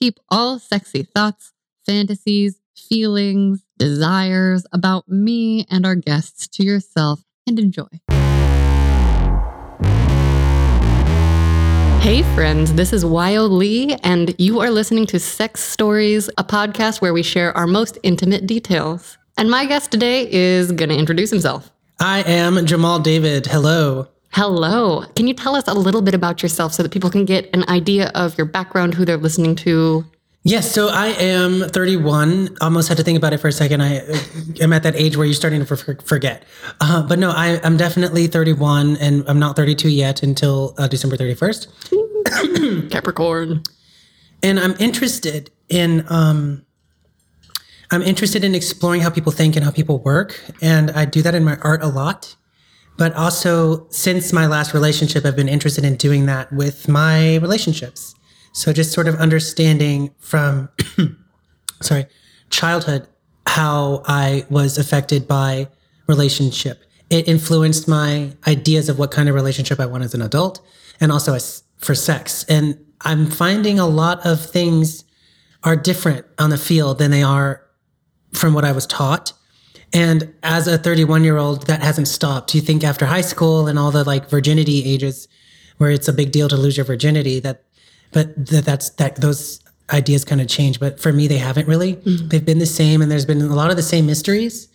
Keep all sexy thoughts, fantasies, feelings, desires about me and our guests to yourself and enjoy. Hey, friends, this is Wild Lee, and you are listening to Sex Stories, a podcast where we share our most intimate details. And my guest today is going to introduce himself. I am Jamal David. Hello. Hello. Can you tell us a little bit about yourself so that people can get an idea of your background, who they're listening to? Yes, so I am 31. Almost had to think about it for a second. I am at that age where you're starting to forget. Uh, but no, I, am definitely 31, and I'm not 32 yet until uh, December 31st. Capricorn. And I'm interested in um, I'm interested in exploring how people think and how people work, and I do that in my art a lot. But also, since my last relationship, I've been interested in doing that with my relationships. So just sort of understanding from, sorry, childhood, how I was affected by relationship. It influenced my ideas of what kind of relationship I want as an adult and also as for sex. And I'm finding a lot of things are different on the field than they are from what I was taught. And as a 31 year old, that hasn't stopped. You think after high school and all the like virginity ages where it's a big deal to lose your virginity that, but that that's, that those ideas kind of change. But for me, they haven't really. Mm-hmm. They've been the same and there's been a lot of the same mysteries.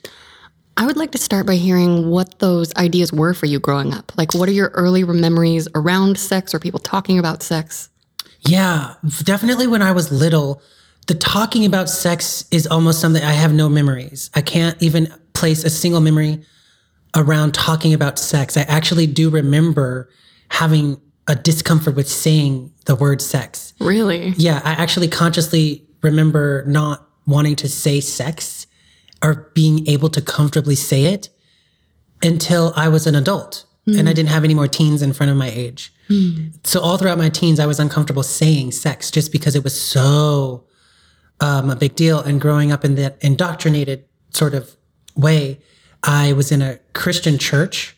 I would like to start by hearing what those ideas were for you growing up. Like, what are your early memories around sex or people talking about sex? Yeah, definitely when I was little, the talking about sex is almost something I have no memories. I can't even place a single memory around talking about sex. I actually do remember having a discomfort with saying the word sex. Really? Yeah, I actually consciously remember not wanting to say sex or being able to comfortably say it until I was an adult mm. and I didn't have any more teens in front of my age. Mm. So all throughout my teens, I was uncomfortable saying sex just because it was so um, a big deal. And growing up in that indoctrinated sort of way, I was in a Christian church,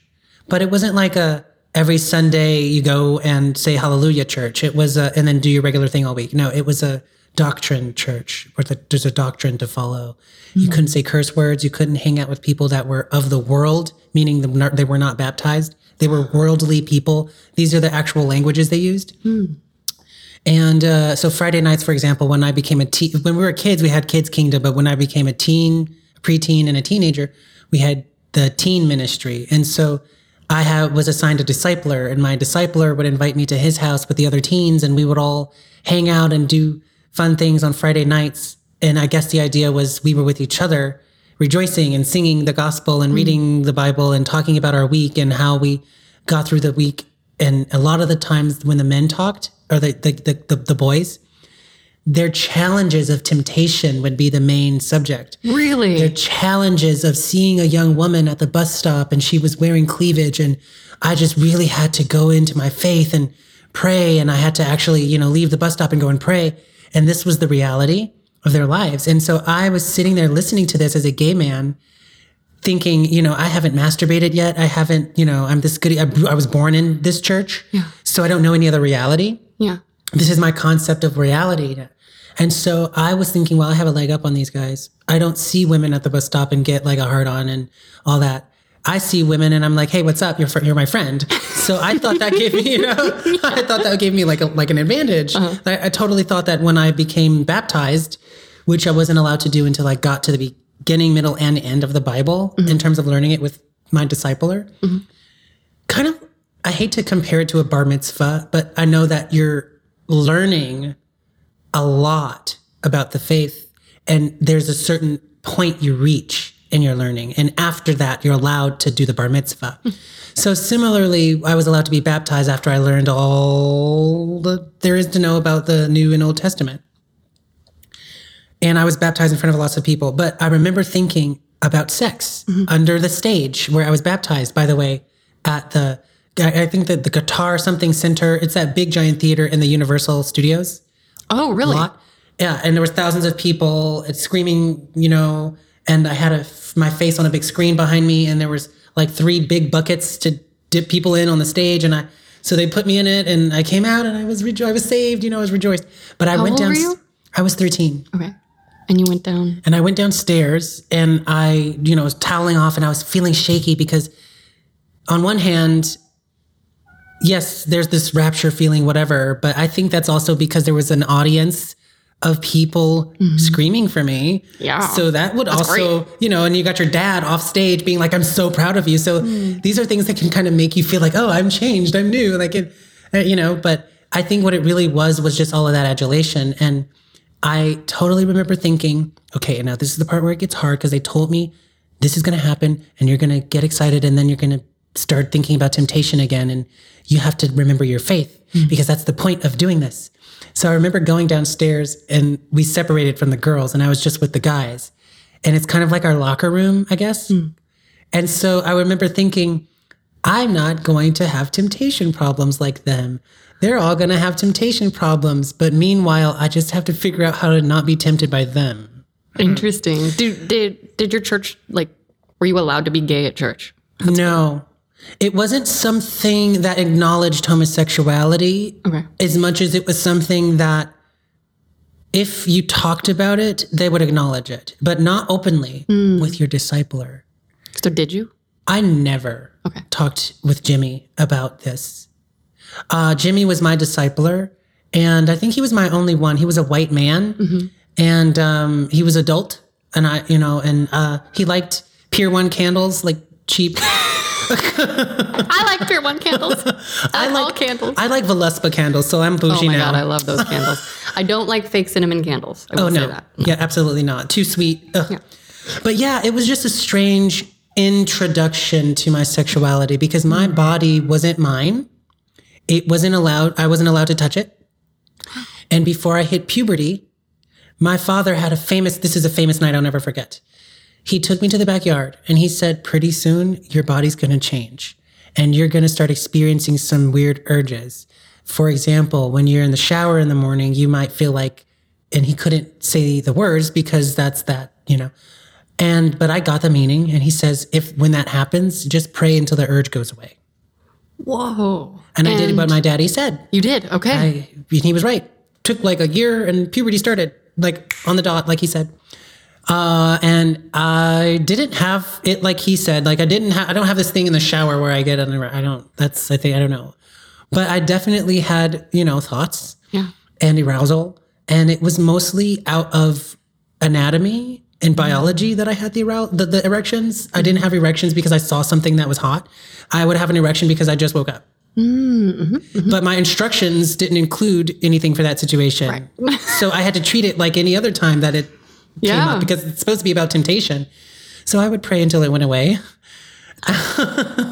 but it wasn't like a every Sunday you go and say hallelujah church. It was a, and then do your regular thing all week. No, it was a doctrine church where the, there's a doctrine to follow. Mm-hmm. You couldn't say curse words. You couldn't hang out with people that were of the world, meaning they were not baptized. They were worldly people. These are the actual languages they used. Mm. And uh, so Friday nights, for example, when I became a teen, when we were kids, we had Kids Kingdom, but when I became a teen, a preteen, and a teenager, we had the teen ministry. And so I have, was assigned a discipler, and my discipler would invite me to his house with the other teens, and we would all hang out and do fun things on Friday nights. And I guess the idea was we were with each other, rejoicing and singing the gospel and mm. reading the Bible and talking about our week and how we got through the week. And a lot of the times when the men talked, or the, the, the, the boys, their challenges of temptation would be the main subject. Really? Their challenges of seeing a young woman at the bus stop and she was wearing cleavage and I just really had to go into my faith and pray and I had to actually, you know, leave the bus stop and go and pray. And this was the reality of their lives. And so I was sitting there listening to this as a gay man thinking, you know, I haven't masturbated yet. I haven't, you know, I'm this goody. I, I was born in this church. Yeah. So I don't know any other reality. Yeah. This is my concept of reality. And so I was thinking, well, I have a leg up on these guys. I don't see women at the bus stop and get like a hard on and all that. I see women and I'm like, hey, what's up? You're fr- you're my friend. So I thought that gave me, you know, I thought that gave me like a, like an advantage. Uh-huh. I, I totally thought that when I became baptized, which I wasn't allowed to do until I got to the beginning, middle, and end of the Bible mm-hmm. in terms of learning it with my discipler, mm-hmm. kind of I hate to compare it to a bar mitzvah, but I know that you're learning a lot about the faith and there's a certain point you reach in your learning. And after that, you're allowed to do the bar mitzvah. so similarly, I was allowed to be baptized after I learned all that there is to know about the New and Old Testament. And I was baptized in front of lots of people. But I remember thinking about sex mm-hmm. under the stage where I was baptized, by the way, at the I think that the Guitar Something Center, it's that big giant theater in the Universal Studios. Oh, really? Lot. Yeah, and there was thousands of people screaming, you know, and I had a my face on a big screen behind me, and there was like three big buckets to dip people in on the stage, and I so they put me in it, and I came out, and I was rejo- I was saved, you know, I was rejoiced. But I How went down. Were you? I was 13. Okay. And you went down. And I went downstairs and I, you know, was toweling off and I was feeling shaky because on one hand, yes, there's this rapture feeling, whatever, but I think that's also because there was an audience of people screaming for me. Yeah. So that would also, you know, and you got your dad off stage being like, I'm so proud of you. So these are things that can kind of make you feel like, oh, I'm changed, I'm new. Like, it, uh, you know, but I think what it really was was just all of that adulation. And I totally remember thinking, okay, now this is the part where it gets hard because they told me this is going to happen and you're going to get excited and then you're going to start thinking about temptation again. And you have to remember your faith mm-hmm. because that's the point of doing this. So I remember going downstairs and we separated from the girls and I was just with the guys. And it's kind of like our locker room, I guess. Hmm. And so I remember thinking, I'm not going to have temptation problems like them. They're all going to have temptation problems. But meanwhile, I just have to figure out how to not be tempted by them. Mm-hmm. Interesting. Did, did, did your church, like, were you allowed to be gay at church? no, it wasn't something that acknowledged homosexuality Okay. as much as it was something that if you talked about it, they would acknowledge it, but not openly with your discipler. So did you? I never Okay. talked with Jimmy about this. Uh, Jimmy was my discipler, and I think he was my only one. He was a white man, and um, he was adult, and I, you know, and uh, he liked Pier One candles, like cheap. I like Pier One candles. I like all candles. I like Voluspa candles, so I'm bougie now. Oh my now. god, I love those candles. I don't like fake cinnamon candles. I Oh say no, that. yeah, absolutely not. Too sweet. Ugh. But yeah, it was just a strange introduction to my sexuality because my mm. body wasn't mine. It wasn't allowed. I wasn't allowed to touch it. And before I hit puberty, my father had a famous. This is a famous night I'll never forget. He took me to the backyard and he said, "Pretty soon, your body's going to change, and you're going to start experiencing some weird urges." For example, when you're in the shower in the morning, you might feel like and he couldn't say the words because that's that, you know. And but I got the meaning and he says if when that happens, just pray until the urge goes away. Whoa. And, I did what my daddy said. You did. Okay. I, and he was right. Took like a year and puberty started like on the dot like he said. Uh, and I didn't have it like he said. Like I didn't have I don't have this thing in the shower where I get on I don't that's I think I don't know. But I definitely had, you know, thoughts yeah. and arousal. And it was mostly out of anatomy and mm-hmm. biology that I had the, arou- the, the erections. I didn't have erections because I saw something that was hot. I would have an erection because I just woke up. Mm-hmm. Mm-hmm. But my instructions didn't include anything for that situation. Right. so I had to treat it like any other time that it came Yeah. up because it's supposed to be about temptation. So I would pray until it went away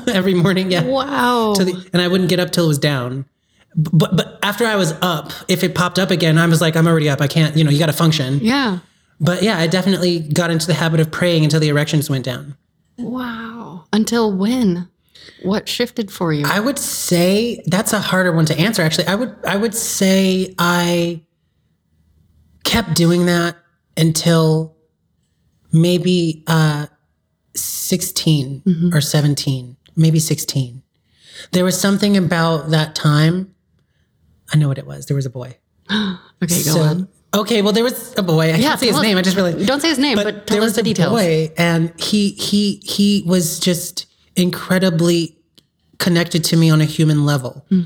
every morning. Yeah Wow. the, and I wouldn't get up till it was down. But but after I was up, if it popped up again, I was like, I'm already up. I can't, you know, you got to function. yeah. But yeah, I definitely got into the habit of praying until the erections went down. Wow. Until when? What shifted for you? I would say that's a harder one to answer. Actually, I would I would say I kept doing that until maybe uh, 16 or 17, maybe 16. There was something about that time. I know what it was. There was a boy. okay, go on. Okay, well, there was a boy. I can't say his us- name. I just really Don't say his name, but, tell there us was the a details. boy, and he he he was just incredibly connected to me on a human level. Hmm.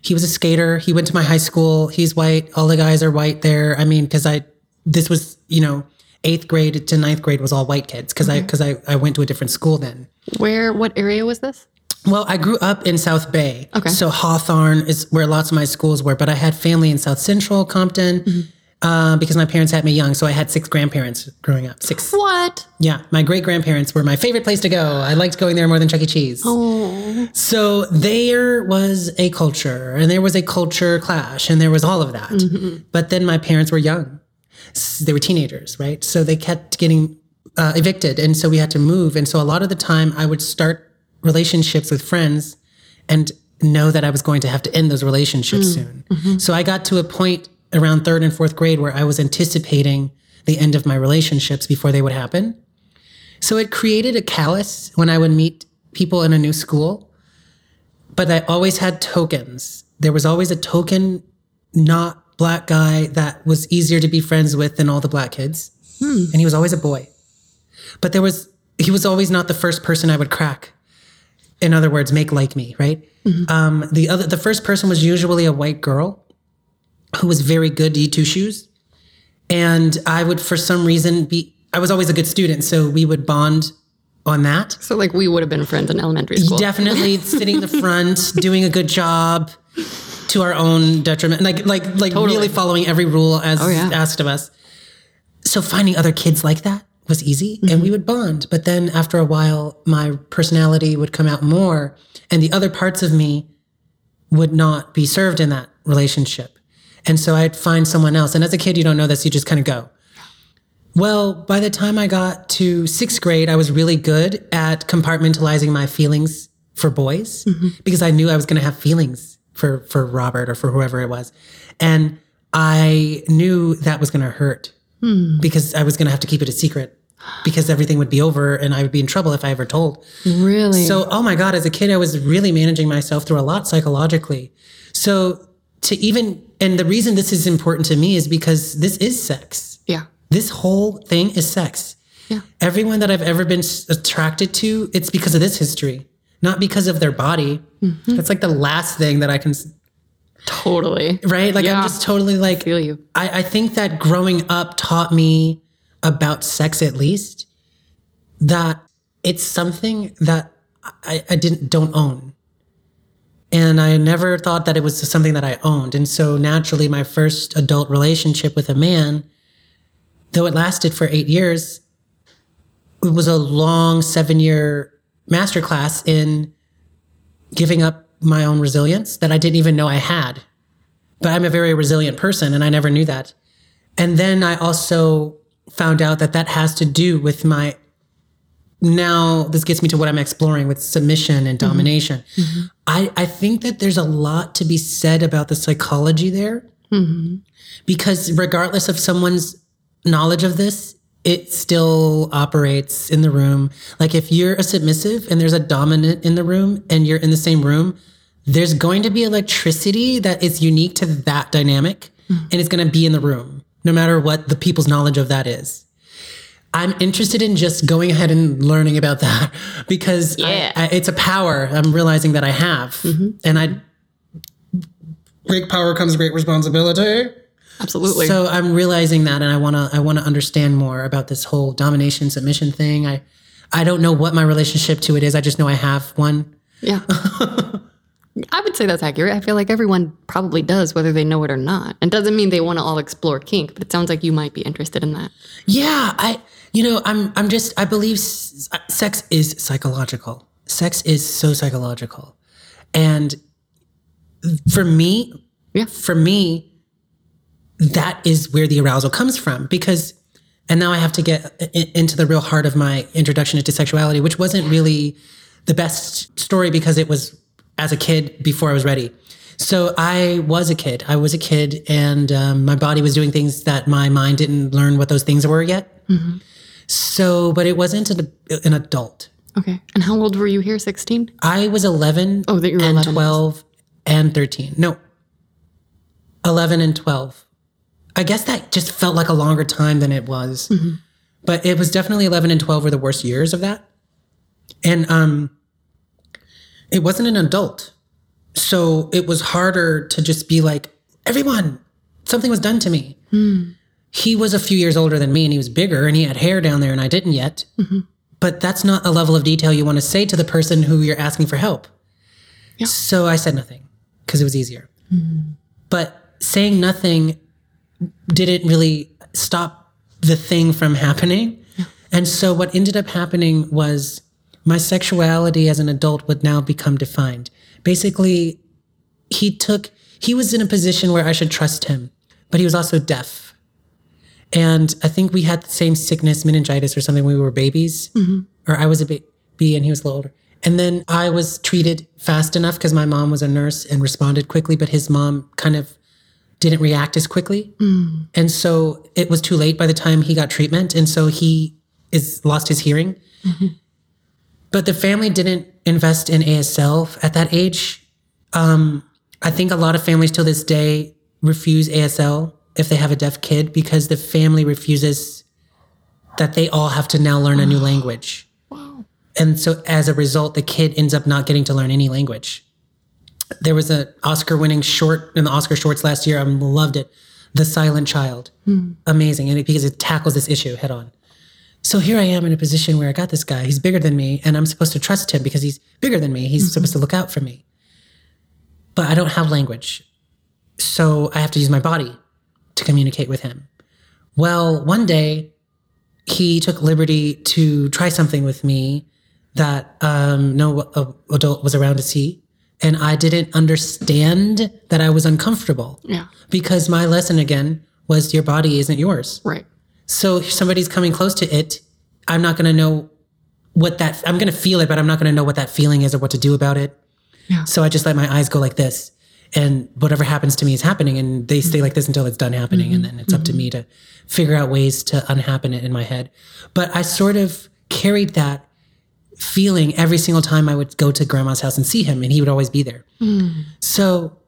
He was a skater. He went to my high school. He's white. All the guys are white there. I mean, because I this was you know eighth grade to ninth grade was all white kids because I because I I went to a different school then. Where, what area was this? Well, I grew up in South Bay. Okay. So Hawthorne is where lots of my schools were, but I had family in South Central, Compton, Mm-hmm. uh, because my parents had me young. So I had six grandparents growing up. Six. What? Yeah. My great grandparents were my favorite place to go. I liked going there more than Chuck E. Cheese. Oh. So there was a culture and there was a culture clash and there was all of that. Mm-hmm. But then my parents were young. They were teenagers, right? So they kept getting uh, evicted. And so we had to move. And so a lot of the time I would start relationships with friends and know that I was going to have to end those relationships soon. So I got to a point around third and fourth grade where I was anticipating the end of my relationships before they would happen. So it created a callus when I would meet people in a new school but I always had tokens. There was always a token not black guy that was easier to be friends with than all the black kids. And he was always a boy. But there was, he was always not the first person I would crack. In other words, make like me, right? Um, the other, the first person was usually a white girl who was very good to eat two shoes. And I would, for some reason, be, I was always a good student. So we would bond on that. So like we would have been friends in elementary school. Definitely sitting in the front, doing a good job to our own detriment, like like like really following every rule as oh, yeah. asked of us. So finding other kids like that was easy, and mm-hmm. we would bond. But then after a while, my personality would come out more, and the other parts of me would not be served in that relationship. And so I'd find someone else. And as a kid, you don't know this; you just kind of go. Well, by the time I got to sixth grade, I was really good at compartmentalizing my feelings for boys mm-hmm. because I knew I was going to have feelings for for Robert or for whoever it was, and I knew that was going to hurt hmm. because I was going to have to keep it a secret because everything would be over and I would be in trouble if I ever told. Really? So, oh my God, as a kid, I was really managing myself through a lot psychologically. So, to even, and the reason this is important to me is because this is sex. yeah. This whole thing is sex. Yeah. Everyone that I've ever been attracted to, it's because of this history, not because of their body. Mm-hmm. That's like the last thing that I can, Totally. right? Like Yeah. I'm just totally like, Feel you. I, I think that growing up taught me about sex at least that it's something that I, I didn't don't own. And I never thought that it was something that I owned. And so naturally my first adult relationship with a man, though it lasted for eight years, it was a long seven year masterclass in giving up my own resilience that I didn't even know I had. But I'm a very resilient person and I never knew that. And then I also found out that that has to do with my now this gets me to what I'm exploring with submission and mm-hmm. domination. Mm-hmm. I, I think that there's a lot to be said about the psychology there. Mm-hmm. Because regardless of someone's knowledge of this, it still operates in the room. Like if you're a submissive and there's a dominant in the room and you're in the same room, there's going to be electricity that is unique to that dynamic hmm. and it's going to be in the room, no matter what the people's knowledge of that is. I'm interested in just going ahead and learning about that because Yeah. I, it's a power I'm realizing that I have. Mm-hmm. And I, great power comes great responsibility. Absolutely. So I'm realizing that, and I wanna I wanna understand more about this whole domination submission thing. I I don't know what my relationship to it is. I just know I have one. yeah. I would say that's accurate. I feel like everyone probably does, whether they know it or not. It doesn't mean they want to all explore kink, but it sounds like you might be interested in that. Yeah, I you know I'm I'm just I believe s- sex is psychological. Sex is so psychological, and for me, Yeah. for me, that is where the arousal comes from because and now I have to get i- into the real heart of my introduction into sexuality, which wasn't really the best story because it was as a kid before I was ready. So I was a kid. I was a kid, and um, my body was doing things that my mind didn't learn what those things were yet. So, but it wasn't an, an adult. Okay. And how old were you here? 16? I was 11 Oh, that you were and 11. 12 and 13. No, 11 and 12. I guess that just felt like a longer time than it was. Mm-hmm. But it was definitely 11 and 12 were the worst years of that. And um, it wasn't an adult. So it was harder to just be like, everyone, something was done to me. Hmm. He was a few years older than me and he was bigger and he had hair down there and I didn't yet. Mm-hmm. But that's not a level of detail you want to say to the person who you're asking for help. Yeah. So I said nothing because it was easier. Mm-hmm. But saying nothing didn't really stop the thing from happening. And so what ended up happening was my sexuality as an adult would now become defined. Basically, he took, he was in a position where I should trust him, but he was also deaf. And I think we had the same sickness, meningitis or something when we were babies, mm-hmm. or I was a baby and he was a little older. And then I was treated fast enough because my mom was a nurse and responded quickly, but his mom kind of didn't react as quickly. And so it was too late by the time he got treatment. And so he is lost his hearing. But the family didn't invest in ASL at that age. Um, I think a lot of families till this day refuse ASL if they have a deaf kid because the family refuses that they all have to now learn a new language. Wow. And so as a result, the kid ends up not getting to learn any language. There was an Oscar winning short in the Oscar shorts last year. I loved it. The Silent Child. Amazing. And it, because it tackles this issue head on. So here I am in a position where I got this guy. He's bigger than me, and I'm supposed to trust him because he's bigger than me. He's supposed to look out for me. But I don't have language. So I have to use my body to communicate with him. Well, one day he took liberty to try something with me that um, no adult was around to see. And I didn't understand that I was uncomfortable Yeah. because my lesson again was your body isn't yours. Right. So if somebody's coming close to it, I'm not going to know what that, I'm going to feel it, but I'm not going to know what that feeling is or what to do about it. Yeah. So I just let my eyes go like this. And whatever happens to me is happening. And they stay like this until it's done happening. And mm-hmm. then it's up to mm-hmm. me to figure out ways to unhappen it in my head. But I sort of carried that feeling every single time I would go to grandma's house and see him, and he would always be there. So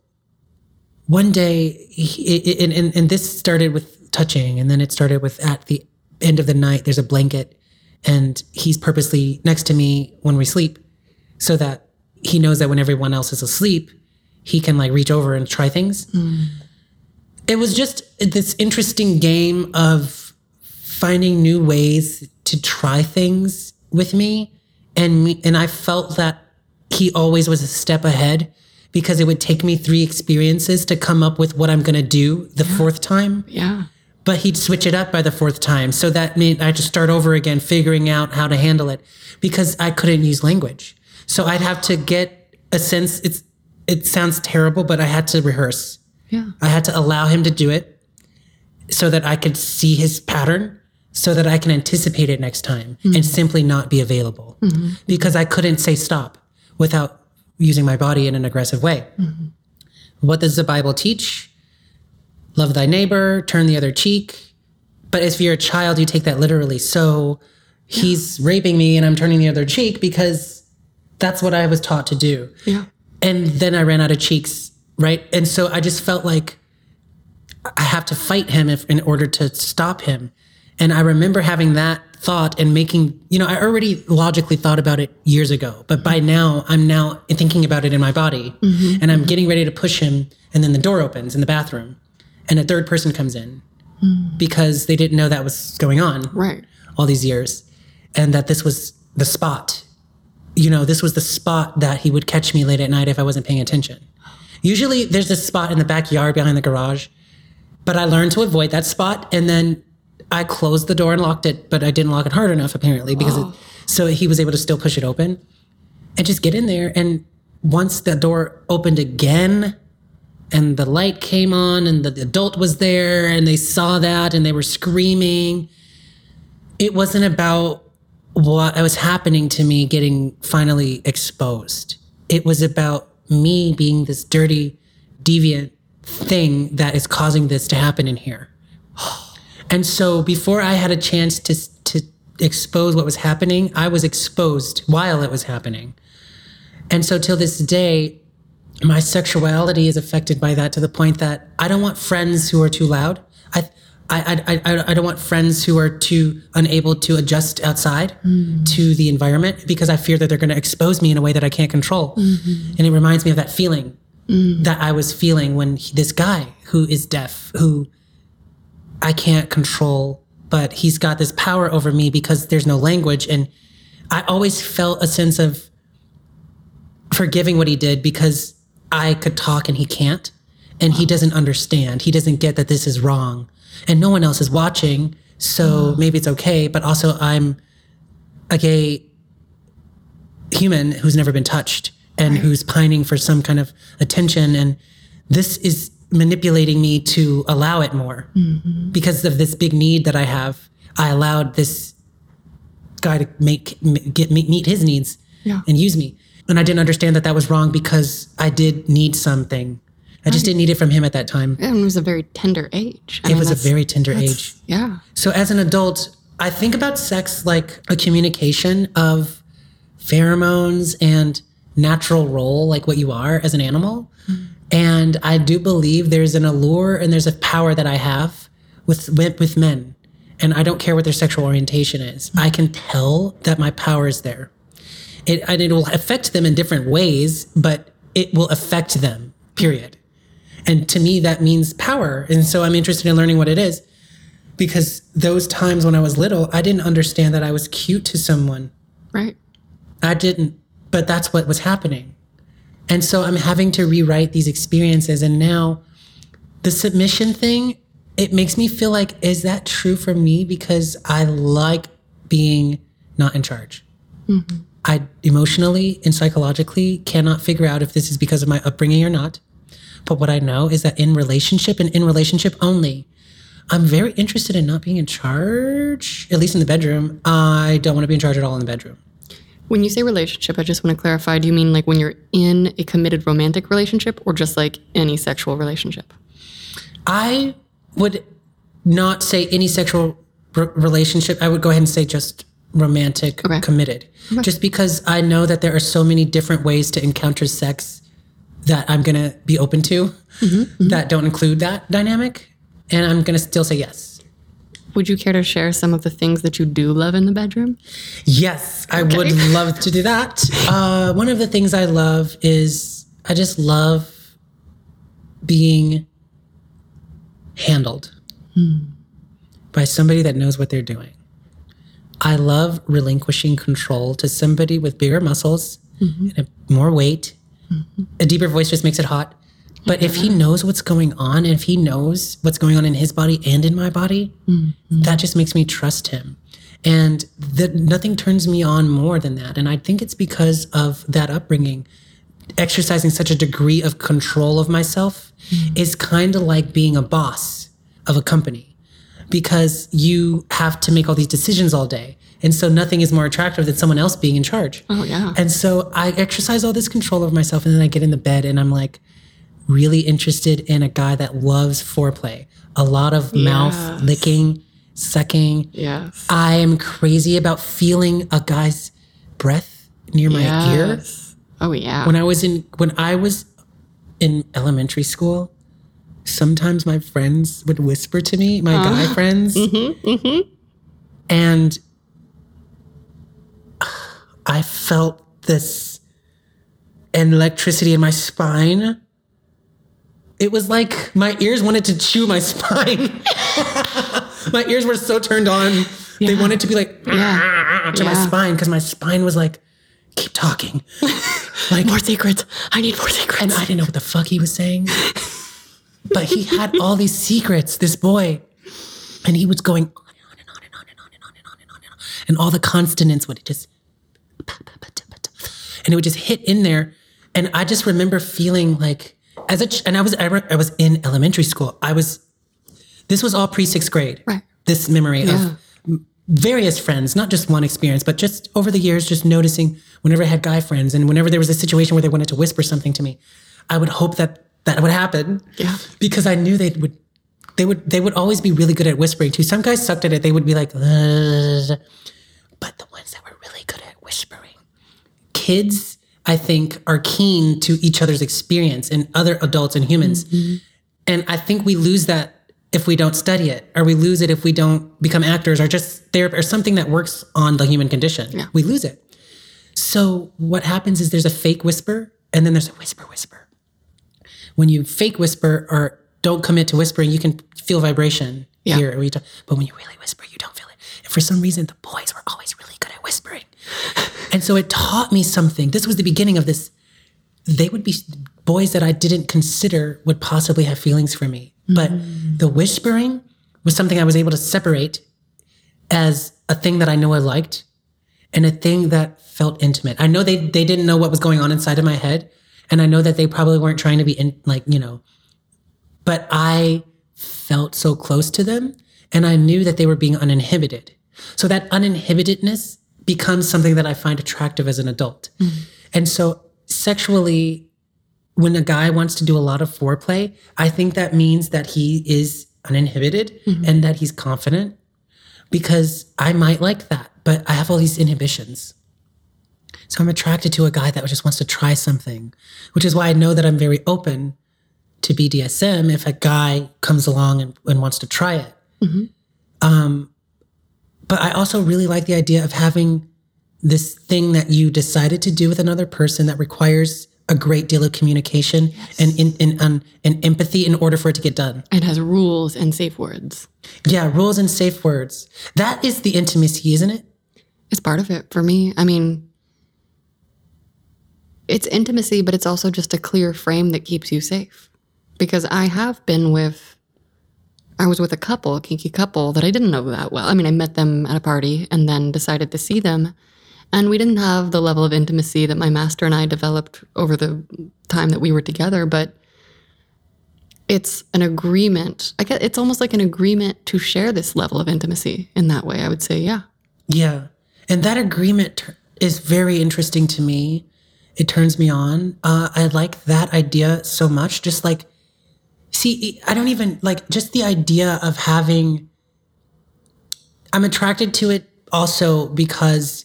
one day, he, and, and, and this started with touching, and then it started with at the end of the night, there's a blanket, and he's purposely next to me when we sleep so that he knows that when everyone else is asleep, he can like reach over and try things. It was just this interesting game of finding new ways to try things with me and me, and I felt that he always was a step ahead because it would take me three experiences to come up with what I'm going to do the fourth time Yeah. but he'd switch it up by the fourth time. So that meant I had to start over again, figuring out how to handle it because I couldn't use language. So I'd have to get a sense. It's it sounds terrible, but I had to rehearse. Yeah. I had to allow him to do it so that I could see his pattern, so that I can anticipate it next time and mm-hmm. simply not be available mm-hmm. because I couldn't say stop without using my body in an aggressive way. Mm-hmm. What does the Bible teach? Love thy neighbor, turn the other cheek. But if you're a child, you take that literally. So he's raping me and I'm turning the other cheek because that's what I was taught to do. Yeah. And then I ran out of cheeks, right? And so I just felt like I have to fight him if, in order to stop him. And I remember having that thought and making, you know, I already logically thought about it years ago, but by now I'm now thinking about it in my body mm-hmm. and I'm mm-hmm. getting ready to push him. And then the door opens in the bathroom and a third person comes in mm. because they didn't know that was going on Right. all these years and that this was the spot. You know, this was the spot that he would catch me late at night if I wasn't paying attention. Usually there's this spot in the backyard behind the garage, but I learned to avoid that spot and then I closed the door and locked it, but I didn't lock it hard enough apparently because it, oh. so he was able to still push it open and just get in there and once the door opened again and the light came on and the adult was there and they saw that and they were screaming it wasn't about what was happening to me getting finally exposed. It was about me being this dirty, deviant thing that is causing this to happen in here. And so before I had a chance to to expose what was happening, I was exposed while it was happening. And so till this day, my sexuality is affected by that to the point that I don't want friends who are too loud. I I, I, I, I don't want friends who are too unable to adjust outside mm-hmm. to the environment because I fear that they're going to expose me in a way that I can't control. Mm-hmm. And it reminds me of that feeling mm. that I was feeling when he, this guy who is deaf, who I can't control, but he's got this power over me because there's no language. And I always felt a sense of forgiving what he did because I could talk and he can't. And he doesn't understand. He doesn't get that this is wrong. And no one else is watching. So mm. maybe it's okay. But also, I'm a gay human who's never been touched and who's pining for some kind of attention. And this is manipulating me to allow it more mm-hmm. because of this big need that I have. I allowed this guy to make get meet, his needs Yeah. and use me. And I didn't understand that that was wrong because I did need something. I just didn't need it from him at that time. And it was a very tender age. I It mean, was a very tender age. Yeah. So as an adult, I think about sex like a communication of pheromones and natural role, like what you are as an animal. Mm-hmm. And I do believe there's an allure and there's a power that I have with with, with men. And I don't care what their sexual orientation is. I can tell that my power is there. It and it will affect them in different ways, but it will affect them. Period. And to me, that means power. And so I'm interested in learning what it is because those times when I was little, I didn't understand that I was cute to someone. Right. I didn't, but that's what was happening. And so I'm having to rewrite these experiences. And now the submission thing, it makes me feel like, is that true for me? Because I like being not in charge. Mm-hmm. I emotionally and psychologically cannot figure out if this is because of my upbringing or not. But what I know is that in relationship and in relationship only, I'm very interested in not being in charge, at least in the bedroom. I don't want to be in charge at all in the bedroom. When you say relationship, I just want to clarify do you mean like when you're in a committed romantic relationship or just like any sexual relationship? I would not say any sexual r- relationship. I would go ahead and say just romantic, Okay. committed. Just because I know that there are so many different ways to encounter sex that I'm going to be open to mm-hmm, mm-hmm. that don't include that dynamic. And I'm going to still say yes. Would you care to share some of the things that you do love in the bedroom? Yes, I would love to do that. Uh, one of the things I love is I just love being handled hmm. by somebody that knows what they're doing. I love relinquishing control to somebody with bigger muscles mm-hmm. and more weight. Mm-hmm. A deeper voice just makes it hot. But if he knows what's going on, and if he knows what's going on in his body and in my body, mm-hmm. that just makes me trust him. And that nothing turns me on more than that. And I think it's because of that upbringing. Exercising such a degree of control of myself mm-hmm. is kind of like being a boss of a company because you have to make all these decisions all day. And so nothing is more attractive than someone else being in charge. Oh, yeah. And so I exercise all this control over myself and then I get in the bed and I'm like really interested in a guy that loves foreplay. A lot of mouth licking, sucking. Yes. I am crazy about feeling a guy's breath near my ear. Oh, yeah. When I was in when I was in elementary school, sometimes my friends would whisper to me, my guy friends. Mm-hmm, mm-hmm. And I felt this electricity in my spine it was like my ears wanted to chew my spine. my ears were so turned on. Yeah. They wanted to be like yeah. Ah, ah, ah, to yeah. my spine because my spine was like, keep talking. like more secrets. I need more secrets. And I didn't know what the fuck he was saying. but he had all these secrets, this boy. And he was going on and on and on and on and on and on and on and on. And all the consonants would just and it would just hit in there. And I just remember feeling like as a ch- and I was I, re- I was in elementary school. I was this was all pre sixth grade. Right. This memory Yeah. of various friends, not just one experience, but just over the years, just noticing whenever I had guy friends and whenever there was a situation where they wanted to whisper something to me, I would hope that that would happen. Yeah. Because I knew they would they would they would always be really good at whispering too. Some guys sucked at it. They would be like, "Ugh." but the ones that were really good at whispering, kids, I think, are keen to each other's experience and other adults and humans. Mm-hmm. And I think we lose that if we don't study it, or we lose it if we don't become actors, or just there, or something that works on the human condition. Yeah. We lose it. So what happens is there's a fake whisper, and then there's a whisper, whisper. When you fake whisper or don't commit to whispering, you can feel vibration Yeah. here. But when you really whisper, you don't feel it. And for some reason, the boys were always really good at whispering. And so it taught me something. This was the beginning of this. They would be boys that I didn't consider would possibly have feelings for me. But the whispering was something I was able to separate as a thing that I know I liked and a thing that felt intimate. I know they they didn't know what was going on inside of my head, and I know that they probably weren't trying to be in like you know, but I felt so close to them, and I knew that they were being uninhibited. So that uninhibitedness becomes something that I find attractive as an adult, mm-hmm. and so sexually. When a guy wants to do a lot of foreplay, I think that means that he is uninhibited mm-hmm. and that he's confident because I might like that, but I have all these inhibitions. So I'm attracted to a guy that just wants to try something, which is why I know that I'm very open to BDSM if a guy comes along and, and wants to try it. Mm-hmm. Um, but I also really like the idea of having this thing that you decided to do with another person that requires a great deal of communication and, in, and, and, um, and empathy in order for it to get done. It has rules and safe words. Yeah, rules and safe words. That is the intimacy, isn't it? It's part of it for me. I mean, it's intimacy, but it's also just a clear frame that keeps you safe. Because I have been with, I was with a couple, a kinky couple that I didn't know that well. I mean, I met them at a party and then decided to see them. And we didn't have the level of intimacy that my master and I developed over the time that we were together, but it's an agreement. I guess it's almost like an agreement to share this level of intimacy in that way. I would say, yeah. Yeah. And that agreement is very interesting to me. It turns me on. Uh, I like that idea so much. Just like, see, I don't even like just the idea of having, I'm attracted to it also because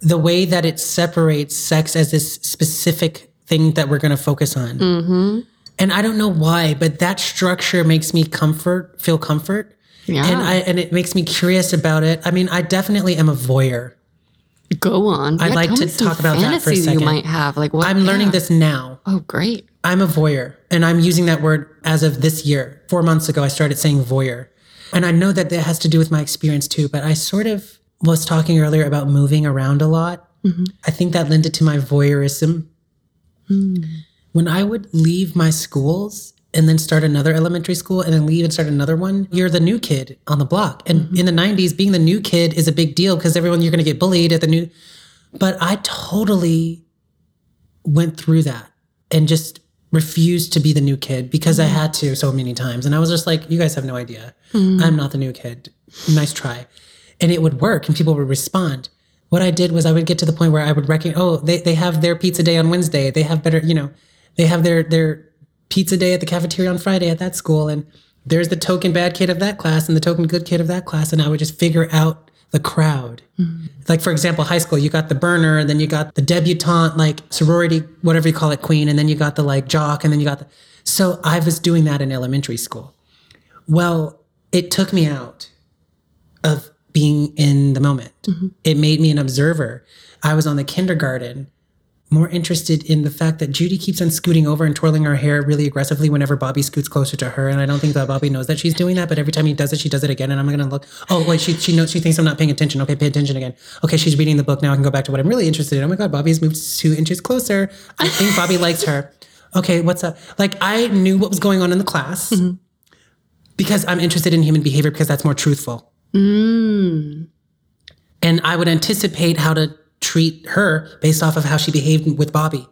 the way that it separates sex as this specific thing that we're going to focus on. Mm-hmm. And I don't know why, but that structure makes me comfort, feel comfort. Yeah. And I and it makes me curious about it. I mean, I definitely am a voyeur. Go on. I'd like to talk about that for a second. You might have like what I'm learning this now. Oh, great. I'm a voyeur, and I'm using that word as of this year. Four months ago, I started saying voyeur. And I know that that has to do with my experience too, but I sort of was talking earlier about moving around a lot. Mm-hmm. I think that lent it to my voyeurism. Hmm. When I would leave my schools and then start another elementary school and then leave and start another one, you're the new kid on the block. And mm-hmm. in the 90s, being the new kid is a big deal because everyone, you're going to get bullied at the new. But I totally went through that and just refused to be the new kid because I mm. had to so many times. And I was just like, you guys have no idea. Mm. I'm not the new kid. Nice try. And it would work and people would respond. What I did was I would get to the point where I would reckon, oh, they, they have their pizza day on Wednesday. They have better, you know, they have their their pizza day at the cafeteria on Friday at that school. And there's the token bad kid of that class and the token good kid of that class. And I would just figure out the crowd. Mm-hmm. Like for example, high school, you got the burner, and then you got the debutante, like sorority, whatever you call it, queen, and then you got the like jock, and then you got the. So I was doing that in elementary school. Well, it took me out of being in the moment. Mm-hmm. It made me an observer. I was on the kindergarten, more interested in the fact that Judy keeps on scooting over and twirling her hair really aggressively whenever Bobby scoots closer to her. And I don't think that Bobby knows that she's doing that, but every time he does it, she does it again. And I'm gonna look, oh wait, she she knows she thinks I'm not paying attention. Okay, pay attention again. Okay, she's reading the book now. I can go back to what I'm really interested in. Oh my god, Bobby's moved two inches closer. I think Bobby likes her. Okay, what's up? Like I knew what was going on in the class because I'm interested in human behavior because that's more truthful. Mm. And I would anticipate how to treat her based off of how she behaved with Bobby.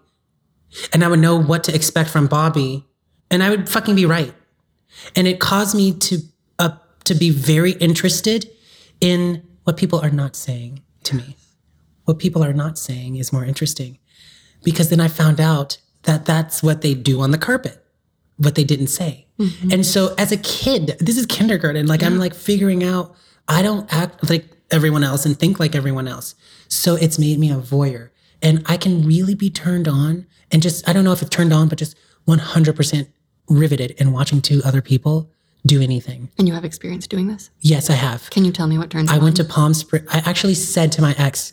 And I would know what to expect from Bobby. And I would fucking be right. And it caused me to uh, to be very interested in what people are not saying to me. What people are not saying is more interesting. Because then I found out that that's what they do on the carpet, what they didn't say. And so as a kid, this is kindergarten, like I'm like figuring out, I don't act like everyone else and think like everyone else. So it's made me a voyeur. And I can really be turned on and just, I don't know if it's turned on, but just 100% riveted in watching two other people do anything. And you have experience doing this? Yes, I have. Can you tell me what turns I you went to Palm Springs. I actually said to my ex,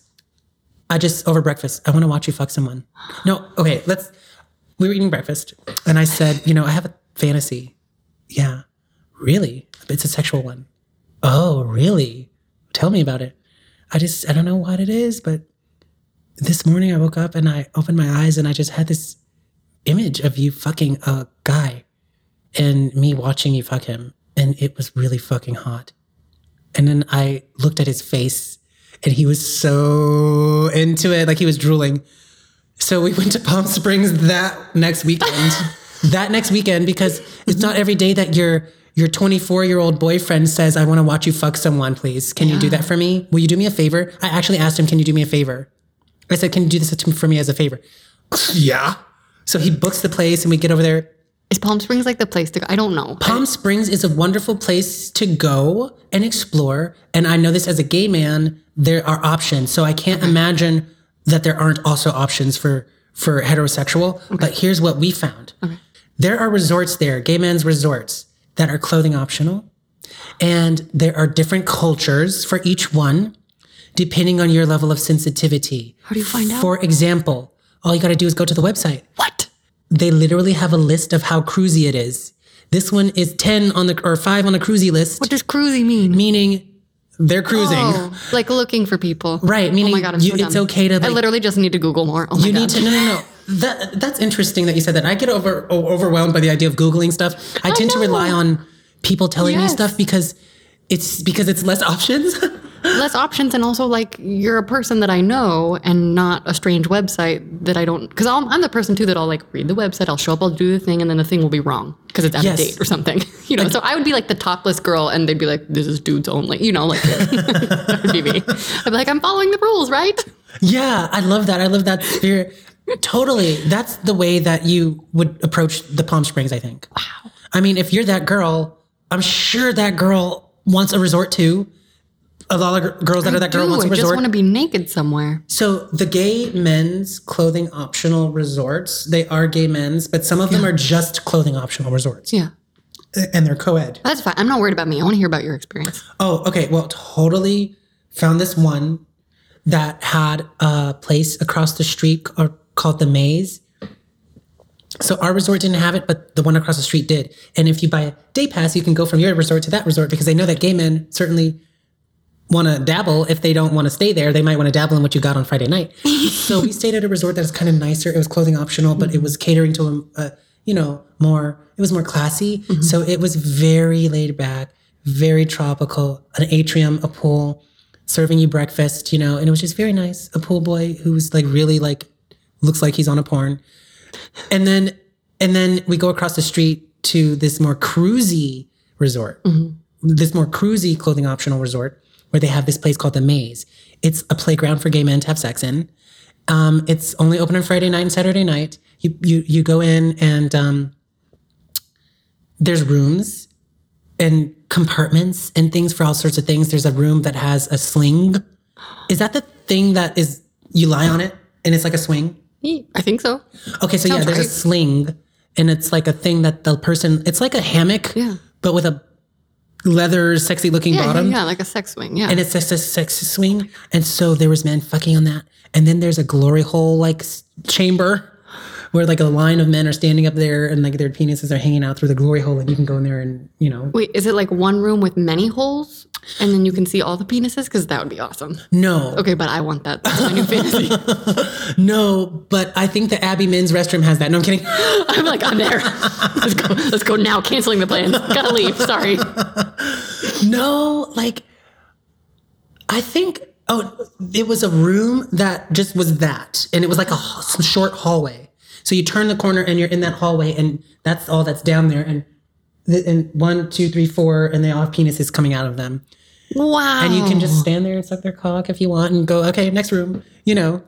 I just over breakfast, I want to watch you fuck someone. No, okay, let's. We were eating breakfast, and I said, you know, I have a fantasy. Yeah, really? It's a sexual one. Oh, really? Tell me about it. I just, I don't know what it is, but this morning I woke up and I opened my eyes and I just had this image of you fucking a guy and me watching you fuck him. And it was really fucking hot. And then I looked at his face and he was so into it, like he was drooling. So we went to Palm Springs that next weekend. that next weekend because it's not every day that your your 24 year old boyfriend says, "I want to watch you fuck someone, please. Can you do that for me? Will you do me a favor?" I actually asked him, "Can you do me a favor?" I said, "Can you do this for me as a favor?" yeah. So he books the place and we get over there. Is Palm Springs like the place to go? I don't know. Palm Springs is a wonderful place to go and explore. And I know this as a gay man, there are options. So I can't imagine that there aren't also options for for heterosexual. But here's what we found. there are resorts there, gay men's resorts that are clothing optional. And there are different cultures for each one, depending on your level of sensitivity. How do you find out? For example, all you got to do is go to the website. What? They literally have a list of how cruisy it is. This one is 10 on the, or five on the cruisy list, What does cruisy mean? meaning they're cruising. Oh, like looking for people. Right, meaning oh my God, I'm you- so it's okay to, I literally just need to Google more. Oh my You God. need to no no no. That that's interesting that you said that. I get over overwhelmed by the idea of googling stuff. I oh, tend to rely on people telling me stuff because it's because it's less options. less options and also like you're a person that I know and not a strange website that I don't because I'm the person too that I'll like read the website I'll show up I'll do the thing and then the thing will be wrong because it's out Yes. of date or something you know so I would be like the topless girl and they'd be like this is dudes only you know like that would be me I'd be like I'm following the rules right yeah, I love that. I love that spirit. Totally. That's the way that you would approach the Palm Springs, I think. Wow. I mean, if you're that girl, I'm sure that girl wants a resort too. Of all the gr- girls that are that girl Dude, wants a I just want to be naked somewhere So the gay men's clothing optional resorts, they are gay men's, but some of them are just clothing optional resorts. yeah And they're co-ed. that's fine I'm not worried about me I want to hear about your experience Oh, okay. Well, totally found this one that had a place across the street or called the Maze. So our resort didn't have it, but the one across the street did. And if you buy a day pass, you can go from your resort to that resort because they know that gay men certainly want to dabble. If they don't want to stay there, they might want to dabble in what you got on Friday night. so we stayed at a resort that was kind of nicer. It was clothing optional, but it was catering to a, a you know, more, it was more classy. Mm-hmm. So it was very laid back, very tropical, an atrium, a pool, serving you breakfast, you know, and it was just very nice. A pool boy who was like really like, looks like he's on a porn. And then, and then we go across the street to this more cruisy resort, this more cruisy clothing optional resort where they have this place called the Maze. It's a playground for gay men to have sex in. Um, it's only open on Friday night and Saturday night. You you you go in and um, there's rooms and compartments and things for all sorts of things. There's a room that has a sling. Is that the thing that is you lie on it and it's like a swing? I think so Okay, so yeah, Sounds there's a sling, and it's like a thing that the person. It's like a hammock, Yeah. but with a leather, sexy-looking yeah, yeah, bottom, yeah like a sex swing yeah and it's just a sexy swing. And so there was men fucking on that, and then there's a glory hole like chamber. Where like a line of men are standing up there and like their penises are hanging out through the glory hole, and you can go in there and you know Wait, is it like one room with many holes and then you can see all the penises? Because that would be awesome. no Okay, but I want that. That's my new fantasy. no, but I think the Abbey Men's restroom has that. No, I'm kidding. I'm like, I'm there. Let's go. Let's go now. Canceling the plans. Gotta leave. Sorry. No, like I think oh it was a room that just was that and it was like a some short hallway. So you turn the corner and you're in that hallway and that's all that's down there and the, and one, two, three, four, and they all have penises coming out of them. Wow. And you can just stand there and suck their cock if you want and go, okay, next room, you know.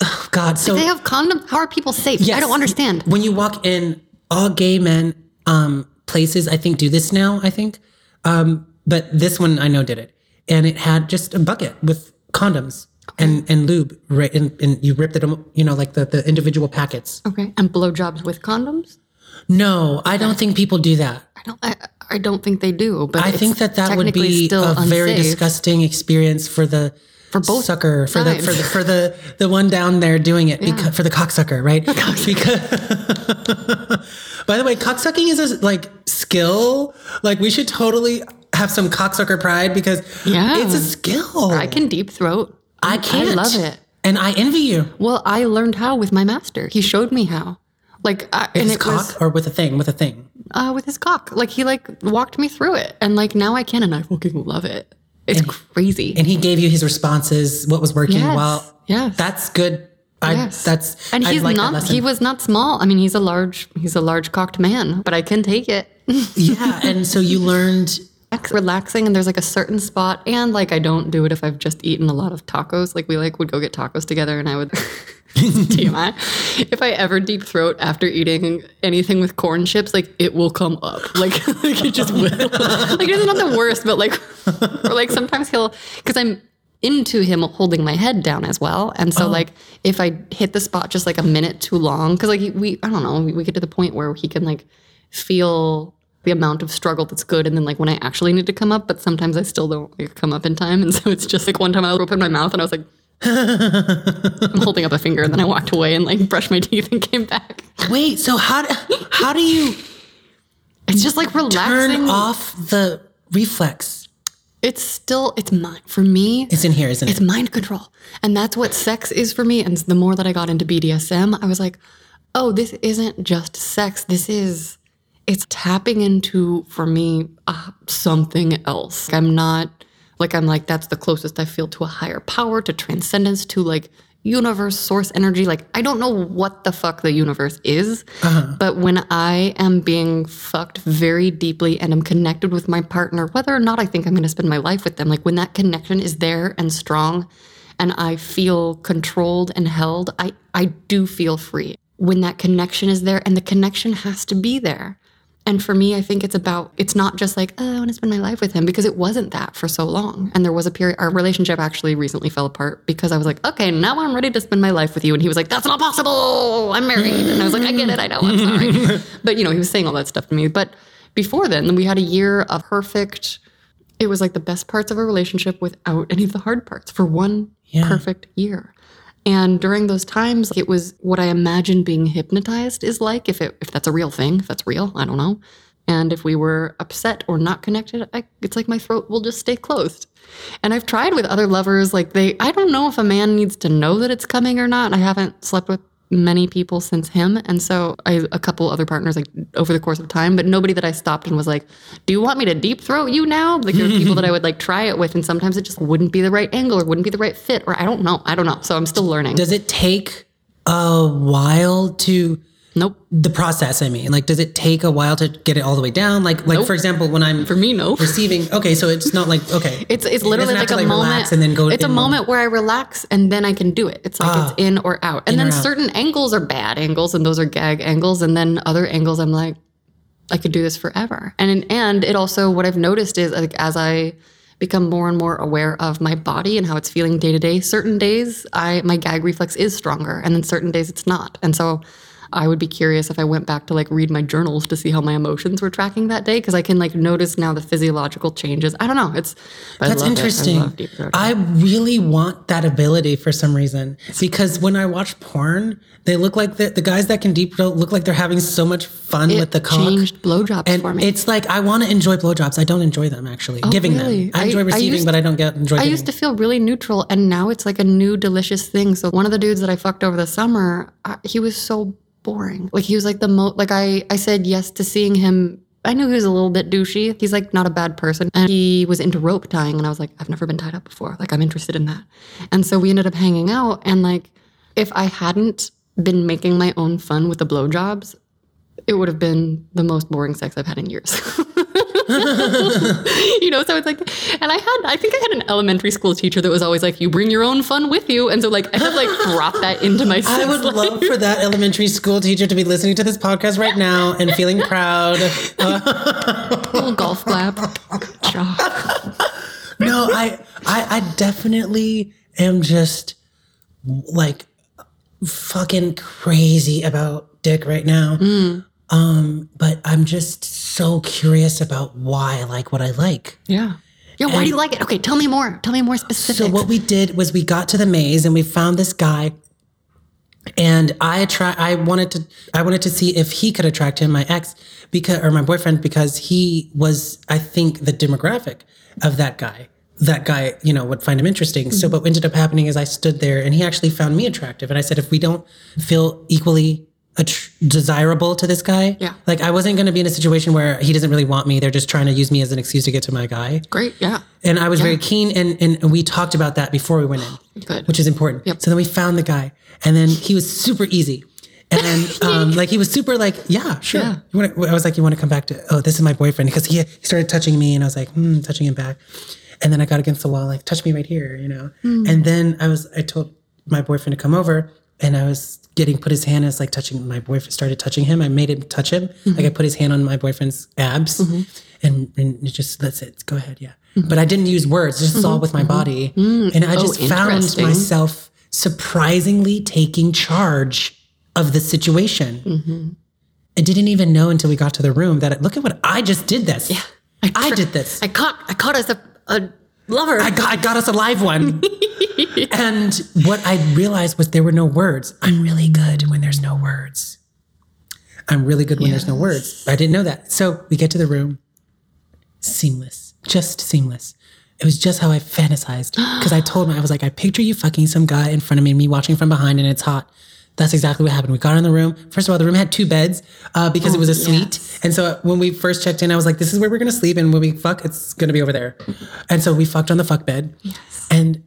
Oh, God, so They have condoms. How are people safe? I don't understand. when you walk in, all gay men um, places I think do this now. I think, um, but this one I know did it, and it had just a bucket with condoms and and lube, right? And, and you ripped it, you know, like the the individual packets. Okay. And blowjobs with condoms? No, I don't think people do that. I don't. I, I don't think they do. But I think that that would be a very disgusting experience for the For both sucker for the for the for the the one down there doing it because for the cocksucker, right? Because by the way, cocksucking is a like skill. Like we should totally have some cocksucker pride because Yeah. it's a skill. I can deep throat. I can't. I love it. and I envy you. Well, I learned how with my master. He showed me how. Like, I, and His it cock was or with a thing, with a thing. uh, with his cock. Like he like walked me through it, and like now I can, and I fucking love it. It's crazy. And he gave you his responses, what was working. Yes. Well, yeah, that's good. I, Yes. That's and he's like not. He was not small. I mean, he's a large. He's a large cocked man, but I can take it. yeah, and so you learned relaxing and there's like a certain spot and like I don't do it if I've just eaten a lot of tacos. Like we like would go get tacos together and I would TMI if I ever deep throat after eating anything with corn chips like it will come up. Like, like it just will. Like it's not the worst but like or like sometimes he'll because I'm into him holding my head down as well. And so oh. like if I hit the spot just like a minute too long, because like we I don't know, we, we get to the point where he can like feel the amount of struggle that's good and then like when I actually need to come up, but sometimes I still don't like, come up in time. And so it's just like one time I opened my mouth and I was like I'm holding up a finger and then I walked away and like brushed my teeth and came back. Wait, so how do, how do you It's just like relaxing. turn off the reflex? It's still it's mind for me. It's in here, isn't it? It's mind control. And that's what sex is for me. And the more that I got into BDSM, I was like, oh, this isn't just sex. This is, it's tapping into, for me, uh, something else. I'm not, like, I'm like, that's the closest I feel to a higher power, to transcendence, to like universe, source energy. Like, I don't know what the fuck the universe is. But when I am being fucked very deeply and I'm connected with my partner, whether or not I think I'm going to spend my life with them, like when that connection is there and strong and I feel controlled and held, I, I do feel free. When that connection is there and the connection has to be there. And for me, I think it's about, it's not just like, oh, I want to spend my life with him because it wasn't that for so long. And there was a period, our relationship actually recently fell apart because I was like, okay, now I'm ready to spend my life with you. And he was like, that's not possible. I'm married. And I was like, I get it. I know. I'm sorry. but, you know, he was saying all that stuff to me. But before then, we had a year of perfect, it was like the best parts of a relationship without any of the hard parts for one perfect year. And during those times, it was what I imagine being hypnotized is like, if it if that's a real thing, if that's real, I don't know. And if we were upset or not connected, I, it's like my throat will just stay closed. And I've tried with other lovers, like they, I don't know if a man needs to know that it's coming or not. I haven't slept with many people since him. And so I, a couple other partners, like over the course of time, but nobody that I stopped and was like, do you want me to deep throat you now? Like there are people that I would like try it with. And sometimes it just wouldn't be the right angle or wouldn't be the right fit, or I don't know. I don't know. So I'm still learning. Does it take a while to nope. the process? I mean, like, does it take a while to get it all the way down? Like, like Nope. for example, when I'm For me, no. receiving, okay, so it's not like okay, It's it's literally doesn't like a to, moment. relax and then go. it's a moment where I relax and then I can do it. It's like Ah. it's in or out. And then out. certain angles are bad angles and those are gag angles. And then other angles I'm like, I could do this forever. And and it also what I've noticed is like as I become more and more aware of my body and how it's feeling day to day, certain days I my gag reflex is stronger and then certain days it's not. And so I would be curious if I went back to like read my journals to see how my emotions were tracking that day because I can like notice now the physiological changes. I don't know. It's That's love it. I interesting. I really want that ability for some reason because when I watch porn, they look like the, the guys that can deep throat look like they're having so much fun with the cock. changed blowjobs And for me. it's like I want to enjoy blowjobs. I don't enjoy them actually. Giving Oh, really? them, I I- enjoy I receiving, used- but I don't get enjoy. I giving. used to feel really neutral, and now it's like a new delicious thing. So one of the dudes that I fucked over the summer, uh, he was so boring. Like he was like the most. Like I, I said yes to seeing him. I knew he was a little bit douchey. He's like not a bad person, and he was into rope tying, and I was like, I've never been tied up before. Like I'm interested in that, and so we ended up hanging out. And like, if I hadn't been making my own fun with the blowjobs, it would have been the most boring sex I've had in years. you know, so it's like, and I had, I think I had an elementary school teacher that was always like, you bring your own fun with you. And so, like, I have like brought that into my I would life. love for that elementary school teacher to be listening to this podcast right now and feeling proud. little golf clap. No, I, I, I definitely am just like fucking crazy about dick right now. Mm. Um, but I'm just so curious about why I like what I like. Yeah. Yeah. Why do you like it? Okay. Tell me more. Tell me more specifics. So what we did was we got to the maze and we found this guy. And I try I wanted to I wanted to see if he could attract him, my ex, because or my boyfriend, because he was, I think, the demographic of that guy. That guy, you know, would find him interesting. So what ended up happening is I stood there and he actually found me attractive. And I said, if we don't feel equally attr desirable to this guy, Yeah. like I wasn't going to be in a situation where he doesn't really want me. They're just trying to use me as an excuse to get to my guy. Great. Yeah. And I was very keen, and, and we talked about that before we went in, Good. which is important. Yep. So then we found the guy, and then he was super easy. And then, um, like, he was super, like, yeah, sure. Yeah. You wanna, I was like, you want to come back to, oh, this is my boyfriend. Because he, he started touching me, and I was like, hmm, touching him back. And then I got against the wall, like, touch me right here, you know? And then I was, I told my boyfriend to come over, and I was getting, put his hand, as like touching, my boyfriend started touching him. I made him touch him. Like, mm-hmm. I put his hand on my boyfriend's abs, mm-hmm. and, and it just, that's it. Go ahead, yeah. but I didn't use words, just all mm-hmm. with my body. And I Oh, just found myself surprisingly taking charge of the situation. I didn't even know until we got to the room that look at what I just did this. Yeah. I, tr- did this. I caught I caught us a, a lover. I got, I got us a live one. and what I realized was there were no words. I'm really good when there's no words. I'm really good when there's no words. I didn't know that. So we get to the room. Seamless. Just seamless. It was just how I fantasized. Because I told him, I was like, I picture you fucking some guy in front of me me watching from behind and it's hot. That's exactly what happened. We got in the room. First of all, the room had two beds uh, because it was a oh, suite. And so when we first checked in, I was like, this is where we're going to sleep. And when we fuck, it's going to be over there. And so we fucked on the fuck bed. Yes. And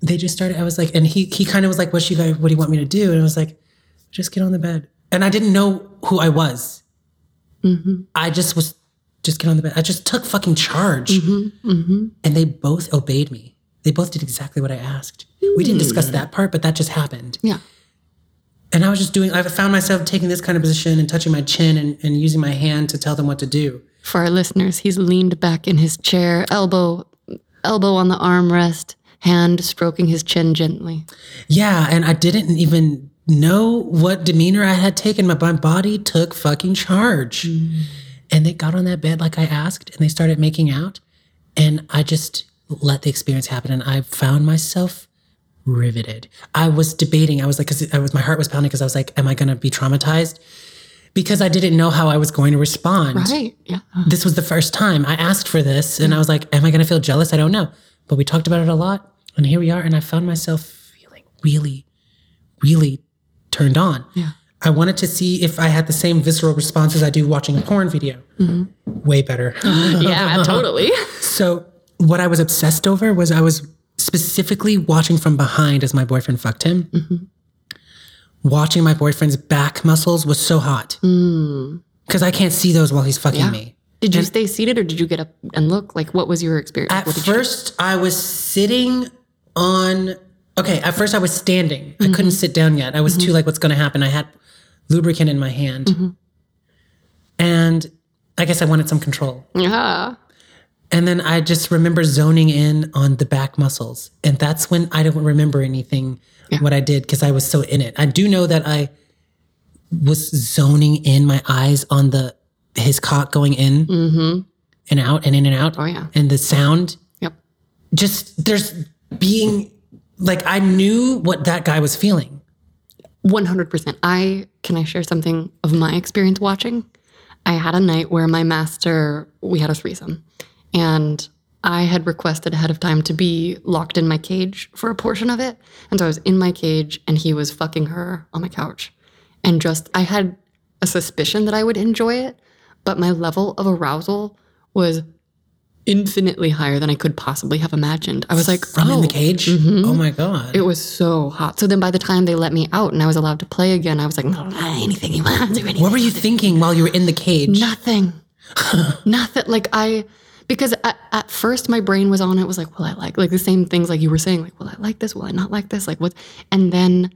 they just started, I was like, and he, he kind of was like, what you guys, what do you want me to do? And I was like, just get on the bed. And I didn't know who I was. Mm-hmm. I just was, just get on the bed. I just took fucking charge. Mm-hmm, mm-hmm. And they both obeyed me. They both did exactly what I asked. We didn't discuss that part, but that just happened. yeah. And I was just doing, I found myself taking this kind of position and touching my chin and, and using my hand to tell them what to do. For our listeners, he's leaned back in his chair, elbow elbow on the armrest, hand stroking his chin gently. Yeah. And I didn't even know what demeanor I had taken. My, my body took fucking charge. Mm. And they got on that bed like I asked and they started making out. And I just let the experience happen. And I found myself riveted. I was debating. I was like, cause I was, my heart was pounding because I was like, am I going to be traumatized? Because I didn't know how I was going to respond. Right. Yeah. this was the first time I asked for this, and I was like, "Am I going to feel jealous? I don't know." But we talked about it a lot, and here we are. And I found myself feeling really, really turned on. Yeah. I wanted to see if I had the same visceral response as I do watching a porn video. Mm-hmm. Way better. yeah, totally. so what I was obsessed over was I was specifically watching from behind as my boyfriend fucked him. Mm-hmm. Watching my boyfriend's back muscles was so hot mm. because I can't see those while he's fucking Yeah. me. Did you stay seated or did you get up and look? Like, what was your experience? At you- first, I was sitting on. Okay, at first I was standing. I mm-hmm. couldn't sit down yet. I was too mm-hmm. like, what's going to happen? I had lubricant in my hand, and I guess I wanted some control. yeah. And then I just remember zoning in on the back muscles, and that's when I don't remember anything what I did because I was so in it. I do know that I was zoning in my eyes on the his cock going in mm-hmm. and out and in and out. Oh, yeah. and the sound Yep. just there's being like I knew what that guy was feeling. 100%. I can I share something of my experience watching? I had a night where my master, we had a threesome, and I had requested ahead of time to be locked in my cage for a portion of it. And so I was in my cage and he was fucking her on my couch. And just, I had a suspicion that I would enjoy it, but my level of arousal was infinitely higher than I could possibly have imagined. I was like, From in oh, the cage. Mm-hmm. Oh my god. it was so hot. So then by the time they let me out and I was allowed to play again, I was like, no, anything you want to do anything. what were you thinking while you were in the cage? Nothing. Nothing. Like I, because at, at first my brain was on it, was like, well, I like, like the same things like you were saying, like, will I like this? Will I not like this? Like what? And then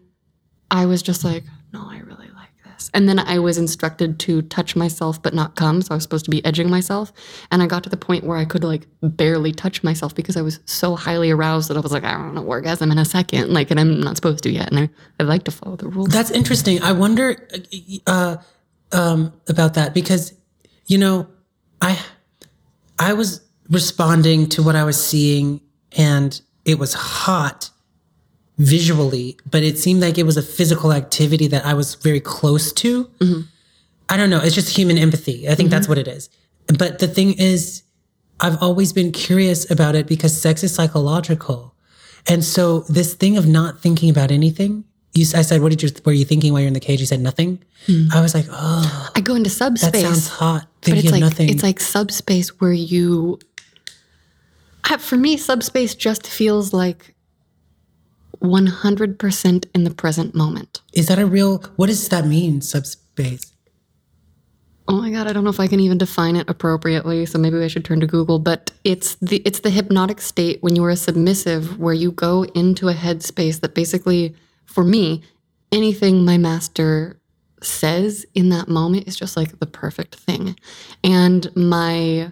I was just like, no, I really like this. And then I was instructed to touch myself but not come. So I was supposed to be edging myself. And I got to the point where I could like barely touch myself because I was so highly aroused that I was like, I don't orgasm in a second. Like, and I'm not supposed to yet. And I, I like to follow the rules. That's interesting. I wonder uh, um, about that because, you know, I I was responding to what I was seeing, and it was hot visually, but it seemed like it was a physical activity that I was very close to. Mm-hmm. I don't know. It's just human empathy. I think that's mm-hmm. what it is. But the thing is, I've always been curious about it because sex is psychological. And so this thing of not thinking about anything, you, I said, what did you, were you thinking while you're in the cage? You said nothing. Hmm. I was like, oh, I go into subspace. that sounds hot. but Thinking it's like nothing. it's like subspace where you for me subspace just feels like 100% in the present moment is that a real, what does that mean, subspace? oh my god i don't know if i can even define it appropriately so maybe i should turn to google but it's the it's the hypnotic state when you are a submissive where you go into a headspace that basically for me anything my master says in that moment is just like the perfect thing and my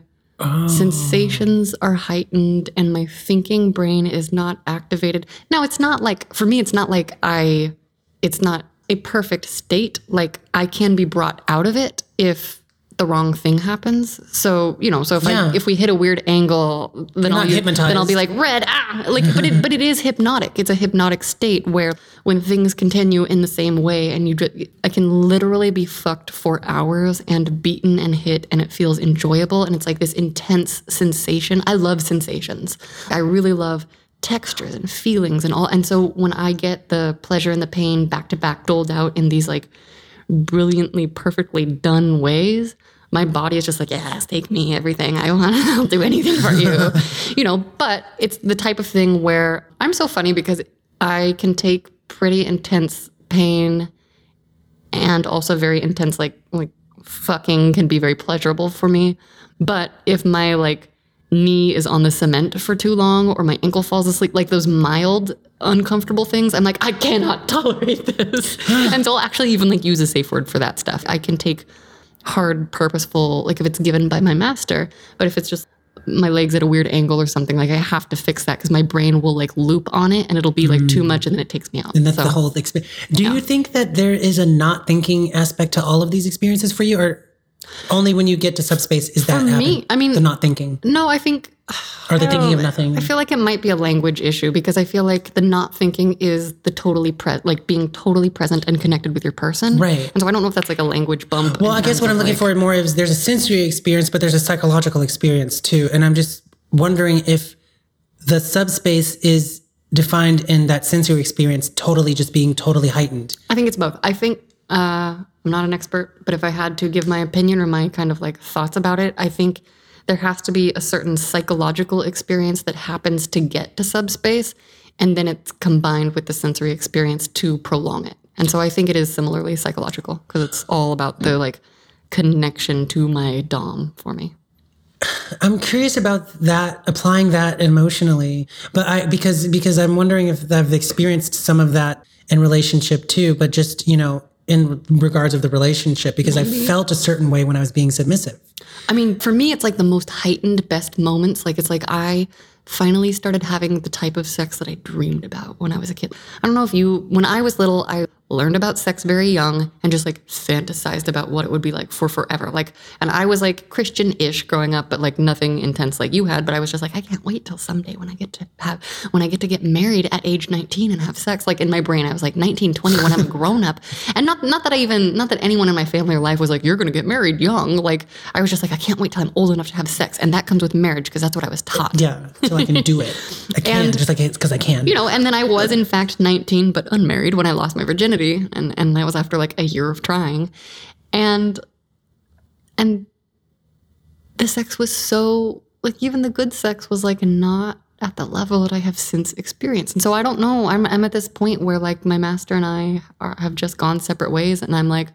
sensations oh. are heightened and my thinking brain is not activated. Now, it's not like, for me, it's not like I, it's not a perfect state. Like I can be brought out of it if the wrong thing happens. So, you know, so if Yeah. I, if we hit a weird angle, then I'll, use- then I'll be like red, ah, like, but it, but it is hypnotic. It's a hypnotic state where when things continue in the same way and you, ju- I can literally be fucked for hours and beaten and hit and it feels enjoyable. And it's like this intense sensation. I love sensations. I really love textures and feelings and all. And so when I get the pleasure and the pain back to back doled out in these like brilliantly, perfectly done ways, my body is just like, yes, take me, everything I want. I'll do anything for you. you know, but it's the type of thing where I'm so funny because I can take pretty intense pain and also very intense, like, like fucking can be very pleasurable for me. But if my like knee is on the cement for too long or my ankle falls asleep, like those mild uncomfortable things, I'm like, I cannot tolerate this. and so I'll actually even like use a safe word for that stuff. I can take hard, purposeful, like if it's given by my master, but if it's just my legs at a weird angle or something, like I have to fix that because my brain will like loop on it and it'll be like too mm. much and then it takes me out. And that's So- the whole experience. Do you think that there is a not thinking aspect to all of these experiences for you, or only when you get to subspace is that For happen? me, I mean- the not thinking, No, I think or they thinking of Oh, nothing. I feel like it might be a language issue because I feel like the not thinking is the totally pre like being totally present and connected with your person. Right. And so I don't know if that's like a language bump. well, I guess what I'm looking for more is there's a sensory experience, but there's a psychological experience too, and I'm just wondering if the subspace is defined in that sensory experience totally just being totally heightened. I think it's both. I think uh, I'm not an expert, but if I had to give my opinion or my kind of like thoughts about it, I think there has to be a certain psychological experience that happens to get to subspace, and then it's combined with the sensory experience to prolong it. And so I think it is similarly psychological because it's all about the like connection to my dom for me. I'm curious about that, applying that emotionally, but I because because I'm wondering if I've experienced some of that in relationship too, but just you know in regards of the relationship because I felt a certain way when I was being submissive. I mean, for me, it's like the most heightened, best moments. Like, it's like I finally started having the type of sex that I dreamed about when I was a kid. I don't know if you, when I was little, I learned about sex very young and just like fantasized about what it would be like for forever. Like, and I was like Christian ish growing up, but like nothing intense like you had. But I was just like, I can't wait till someday when I get to have, when I get to get married at age 19 and have sex. Like, in my brain, I was like 19, 20 when I'm grown up. And not, not that I even, not that anyone in my family or life was like, you're going to get married young. Like, I was just like, I can't wait till I'm old enough to have sex. And that comes with marriage because that's what I was taught. Yeah, so I can do it. I can And- just like it's because I can. You know, and then I was in fact 19 but unmarried when I lost my virginity and and that was after like a year of trying. And and the sex was so like even the good sex was like not at the level that I have since experienced. And so I don't know. I'm I'm at this point where like my master and I are, have just gone separate ways and I'm like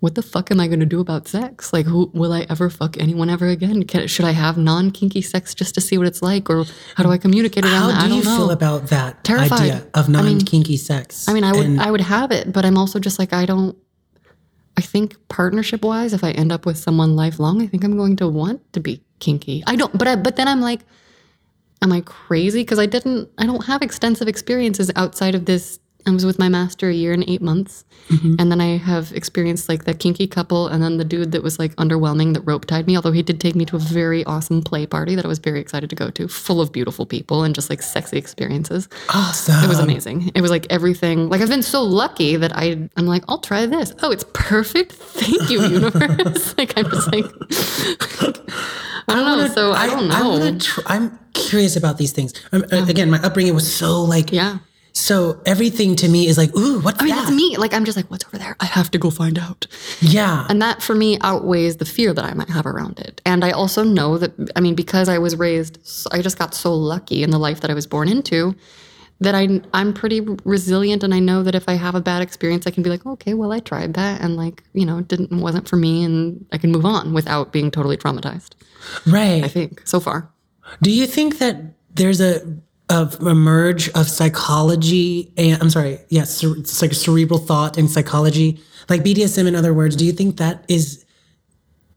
what the fuck am I going to do about sex? Like, who will I ever fuck anyone ever again? Can, should I have non kinky sex just to see what it's like, or how do I communicate it? How I do you know. feel about that Terrified. idea of non kinky sex? I mean, I would And- I would have it, but I'm also just like I don't. I think partnership wise, if I end up with someone lifelong, I think I'm going to want to be kinky. I don't, but I, but then I'm like, am I crazy? Because I didn't. I don't have extensive experiences outside of this. I was with my master a year and eight months, and then I have experienced like the kinky couple, and then the dude that was like underwhelming that rope tied me. Although he did take me to a very awesome play party that I was very excited to go to, full of beautiful people and just like sexy experiences. awesome. It was amazing. It was like everything. Like I've been so lucky that I I'm like I'll try this. Oh, it's perfect. Thank you, universe. like I'm just like I don't know. So I, don't know. wanna tr- I'm curious about these things. Um, uh, Again, my upbringing was so like yeah. So everything to me is like, ooh, what's I mean, that? that's me. Like I'm just like, what's over there? I have to go find out. Yeah. And that for me outweighs the fear that I might have around it. And I also know that, I mean, because I was raised, I just got so lucky in the life that I was born into that I, I'm pretty resilient. And I know that if I have a bad experience, I can be like, okay, well, I tried that. And like, you know, it didn't, wasn't for me. And I can move on without being totally traumatized, Right. I think, so far. Do you think that there's a of a merge of psychology and I'm sorry, yes, yeah, it's like cerebral thought and psychology, like BDSM. In other words, do you think that is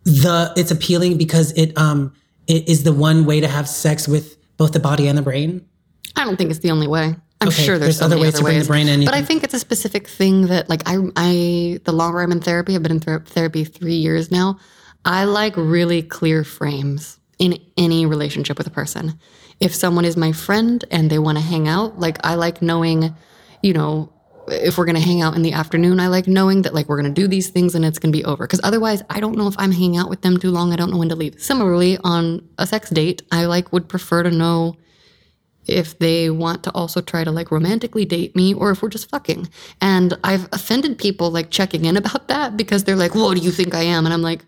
the it's appealing because it um it is the one way to have sex with both the body and the brain. I don't think it's the only way. I'm Okay, sure there's, there's so other ways to bring the brain in. But I think it's a specific thing that, like, I, I, the longer I'm in therapy, I've been in ther- therapy three years now. I like really clear frames in any relationship with a person. If someone is my friend and they want to hang out, like, I like knowing, you know, if we're going to hang out in the afternoon, I like knowing that, like, we're going to do these things and it's going to be over. Because otherwise, I don't know if I'm hanging out with them too long. I don't know when to leave. Similarly, on a sex date, I like would prefer to know if they want to also try to like romantically date me or if we're just fucking. And I've offended people like checking in about that because they're like, "What do you think I am?" And I'm like,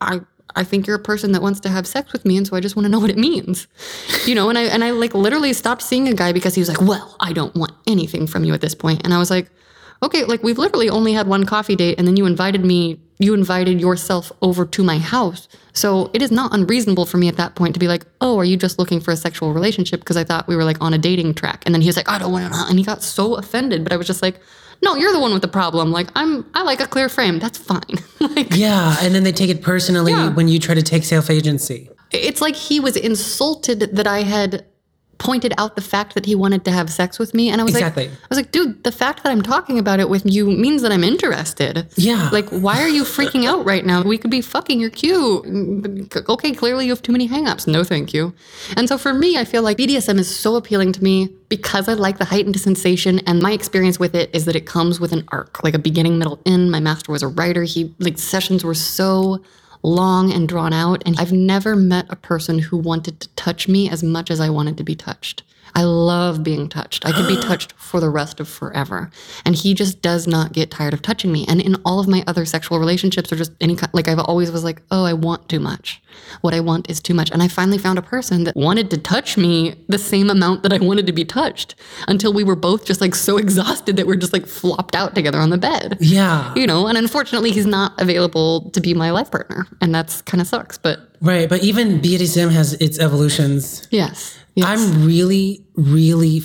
"I I think you're a person that wants to have sex with me, and so I just want to know what it means." You know, and I and I like literally stopped seeing a guy because he was like, "Well, I don't want anything from you at this point." And I was like, "Okay, like we've literally only had one coffee date and then you invited me you invited yourself over to my house. So it is not unreasonable for me at that point to be like, oh, are you just looking for a sexual relationship? Because I thought we were like on a dating track. And then he was like, I don't want to. And he got so offended. But I was just like, no, you're the one with the problem. Like, I'm, I like a clear frame. That's fine. like, Yeah, and then they take it personally Yeah. when you try to take self agency. it's like he was insulted that I had pointed out the fact that he wanted to have sex with me. And I was Exactly. like, I was like, dude, the fact that I'm talking about it with you means that I'm interested. Yeah. Like, why are you freaking out right now? We could be fucking. You're cute. Okay, clearly you have too many hangups. No, thank you. And so for me, I feel like BDSM is so appealing to me because I like the heightened sensation. And my experience with it is that it comes with an arc, like a beginning, middle, end. My master was a writer. He like sessions were so long and drawn out. And I've never met a person who wanted to touch me as much as I wanted to be touched. I love being touched. I could be touched for the rest of forever. And he just does not get tired of touching me. And in all of my other sexual relationships or just any kind, like I've always was like, oh, I want too much. What I want is too much. And I finally found a person that wanted to touch me the same amount that I wanted to be touched until we were both just like so exhausted that we're just like flopped out together on the bed Yeah. you know and unfortunately he's not available to be my life partner and that's kind of sucks but Right. But even BDSM has its evolutions. yes, yes. I'm really, really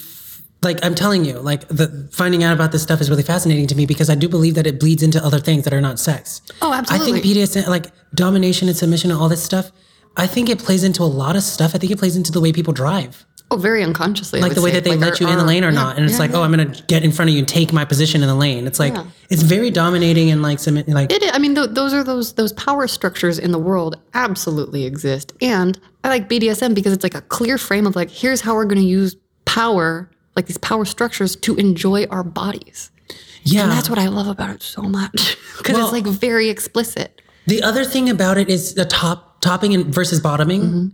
like I'm telling you, like the finding out about this stuff is really fascinating to me because I do believe that it bleeds into other things that are not sex. Oh, absolutely. I think BDSM, like domination and submission and all this stuff, I think it plays into a lot of stuff. I think it plays into the way people drive, oh very unconsciously I like the way say. that they Like, let there you in the lane or yeah, not. And it's yeah, like, oh, yeah. oh, I'm gonna get in front of you and take my position in the lane. It's like it's very dominating and like submit, like It, I mean, th- those are those those power structures in the world absolutely exist, and I like BDSM because it's like a clear frame of like, here's how we're going to use power, like these power structures, to enjoy our bodies, yeah. and that's what I love about it so much because Well- it's like very explicit. The other thing about it is the top topping and versus bottoming. Mm-hmm.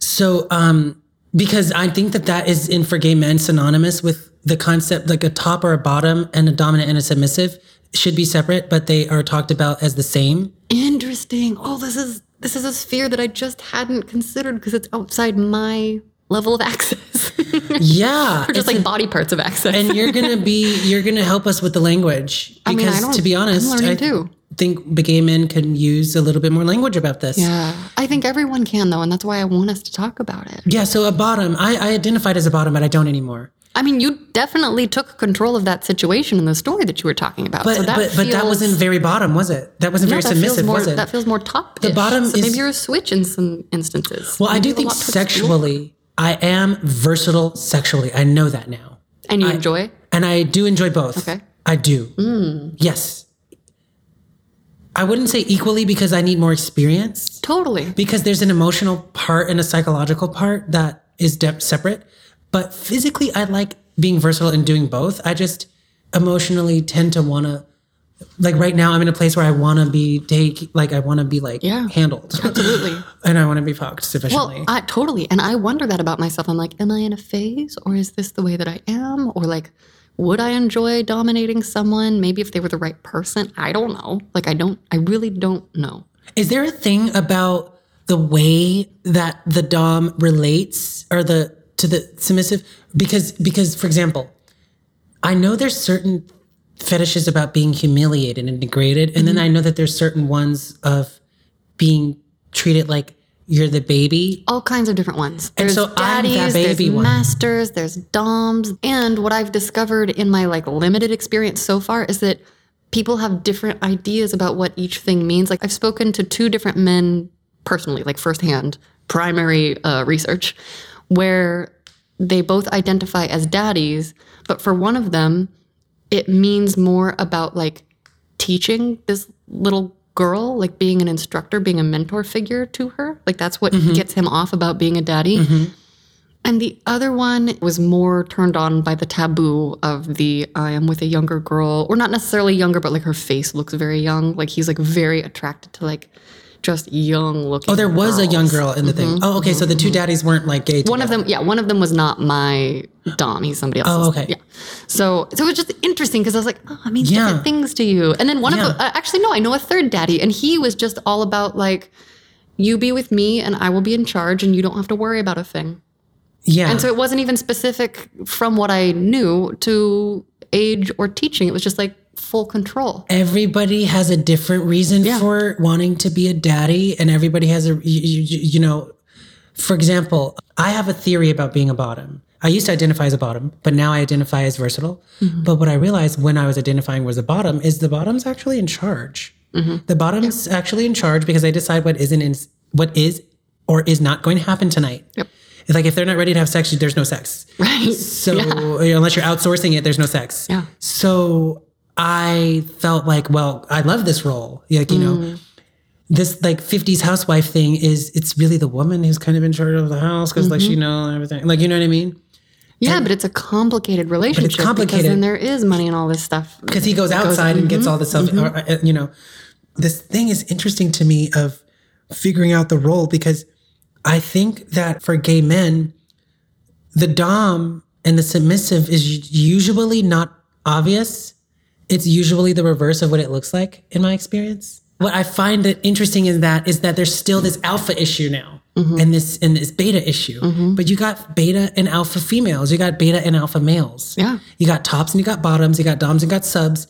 So, um, because I think that that is in for gay men synonymous with the concept like a top or a bottom and a dominant and a submissive should be separate, but they are talked about as the same. Interesting. Oh, this is this is a sphere that I just hadn't considered because it's outside my level of access. Yeah, or just like body parts of access. and you're gonna be you're gonna help us with the language I because mean, I to be honest, I'm learning I too. think gay men can use a little bit more language about this. yeah, I think everyone can though, and that's why I want us to talk about it. Yeah, so a bottom, I, I identified as a bottom, but I don't anymore. I mean, you definitely took control of that situation in the story that you were talking about. But so that but, but that wasn't very bottom, was it? That wasn't No, very that submissive, more, was it? That feels more top. The bottom so is- maybe you're a switch in some instances. Well, I do think sexually, I am versatile sexually. I know that now. and you enjoy. And I do enjoy both. Okay. I do. Hmm. Yes. I wouldn't say equally because I need more experience, Totally. because there's an emotional part and a psychological part that is de- separate. But physically, I like being versatile and doing both. I just emotionally tend to want to, like right now, I'm in a place where I want to be take, like I want to be like Yeah. handled, Absolutely. and I want to be fucked sufficiently. Well, I, totally. And I wonder that about myself. I'm like, am I in a phase or is this the way that I am? Or like, would I enjoy dominating someone? Maybe if they were the right person. I don't know. Like, I don't, I really don't know. Is there a thing about the way that the dom relates or the to the submissive? Because because for example, I know there's certain fetishes about being humiliated and degraded, and then I know that there's certain ones of being treated like you're the baby. All kinds of different ones. There's so I'm that daddies, baby there's one. masters, there's doms. And what I've discovered in my like limited experience so far is that people have different ideas about what each thing means. Like I've spoken to two different men personally, like firsthand, primary uh, research, where they both identify as daddies, but for one of them, it means more about like teaching this little girl, like being an instructor, being a mentor figure to her. Like that's what mm-hmm. gets him off about being a daddy. Mm-hmm. And the other one was more turned on by the taboo of the I am with a younger girl, or not necessarily younger, but like her face looks very young. Like he's like very attracted to like just young looking. Oh, there was a young girl in the thing. Oh, okay. So the two daddies weren't like gay. Mm-hmm. One of them, yeah, one of them was not my dom. He's somebody else. Oh, okay. Yeah. So, so it was just interesting because I was like, oh, it means Yeah. different things to you. And then one Yeah. of them, uh, actually, no, I know a third daddy, and he was just all about like, you be with me, and I will be in charge, and you don't have to worry about a thing. Yeah. And so it wasn't even specific from what I knew to age or teaching. It was just like full control. everybody has a different reason Yeah. for wanting to be a daddy and everybody has a you, you, you know for example i have a theory about being a bottom i used to identify as a bottom but now i identify as versatile mm-hmm. but what i realized when i was identifying was a bottom is the bottom's actually in charge mm-hmm. the bottom's actually in charge because they decide what isn't in what is or is not going to happen tonight Yep. it's like if they're not ready to have sex there's no sex Right. so unless you're outsourcing it, there's no sex. Yeah. So I felt like, well, I love this role. Like, you Mm. know, this like 50s housewife thing is it's really the woman who's kind of in charge of the house because like Mm-hmm. she knows everything. Like, you know what I mean? Yeah, but it's a complicated relationship. Because complicated. then there is money and all this stuff. Because he goes outside and gets all the stuff. or, uh, You know, this thing is interesting to me of figuring out the role because I think that for gay men, the dom and the submissive is usually not obvious. It's usually the reverse of what it looks like in my experience. What I find that interesting in that is that there's still this alpha issue now mm-hmm. and this and this beta issue. Mm-hmm. But you got beta and alpha females, you got beta and alpha males. Yeah. You got tops and you got bottoms, you got doms and got subs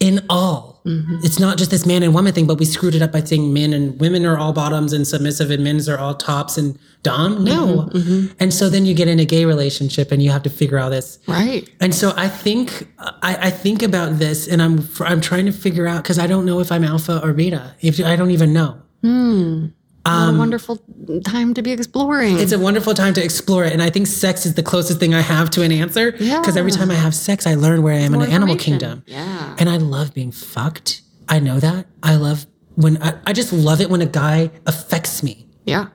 in all. Mm-hmm. It's not just this man and woman thing, but we screwed it up by saying men and women are all bottoms and submissive and men's are all tops and dom. No. Mm-hmm. And so then you get in a gay relationship and you have to figure out this. Right. And so I think I, I think about this and I'm I'm trying to figure out because I don't know if I'm alpha or beta. If I don't even know. Hmm. What a wonderful time to be exploring. Um, It's a wonderful time to explore it. And I think sex is the closest thing I have to an answer. Because every time I have sex, I learn where I am in the animal kingdom. Yeah. And I love being fucked. I know that. I love when I, I just love it when a guy affects me. yeah.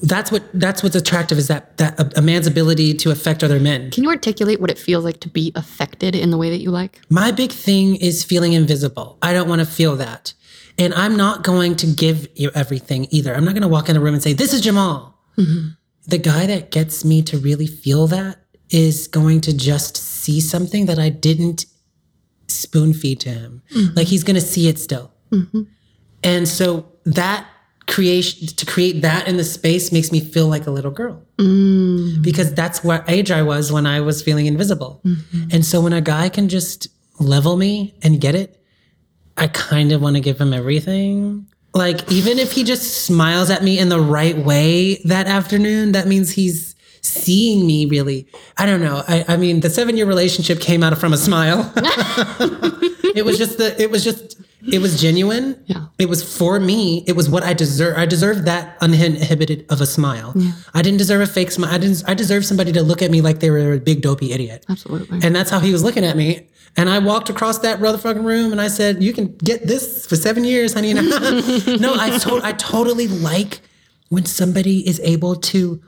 That's what that's what's attractive is that that a, a man's ability to affect other men. Can you articulate what it feels like to be affected in the way that you like? My big thing is feeling invisible. I don't want to feel that. And I'm not going to give you everything either. I'm not going to walk in the room and say, This is Jamal. Mm-hmm. The guy that gets me to really feel that is going to just see something that I didn't spoon feed to him. Mm-hmm. Like he's going to see it still. Mm-hmm. And so that creation, to create that in the space makes me feel like a little girl mm. because that's what age I was when I was feeling invisible. And so when a guy can just level me and get it, I kind of want to give him everything. Like, even if he just smiles at me in the right way that afternoon, that means he's seeing me really. I don't know. I, I mean, the seven year relationship came out from a smile. it was just the, it was just, it was genuine. Yeah. It was for me. It was what I deserve. I deserve that uninhibited of a smile. Yeah. I didn't deserve a fake smile. I didn't, I deserved somebody to look at me like they were a big dopey idiot. Absolutely. And that's how he was looking at me. And I walked across that motherfucking room and I said, You can get this for seven years, honey. no, I, to- I totally like when somebody is able to,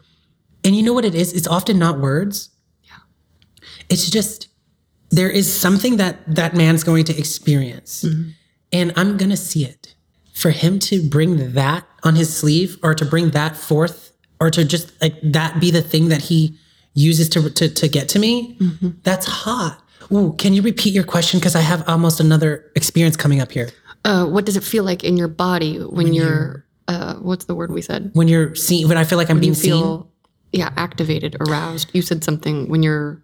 and you know what it is? It's often not words. Yeah. It's just, there is something that that man's going to experience. Mm-hmm. And I'm going to see it. For him to bring that on his sleeve or to bring that forth or to just like that be the thing that he uses to, to, to get to me, that's hot. Ooh, can you repeat your question? Because I have almost another experience coming up here. uh, what does it feel like in your body when, you're, uh, what's the word we said? When you're seen, when I feel like I'm being You seen. feel, yeah, activated, aroused. You said something when you're,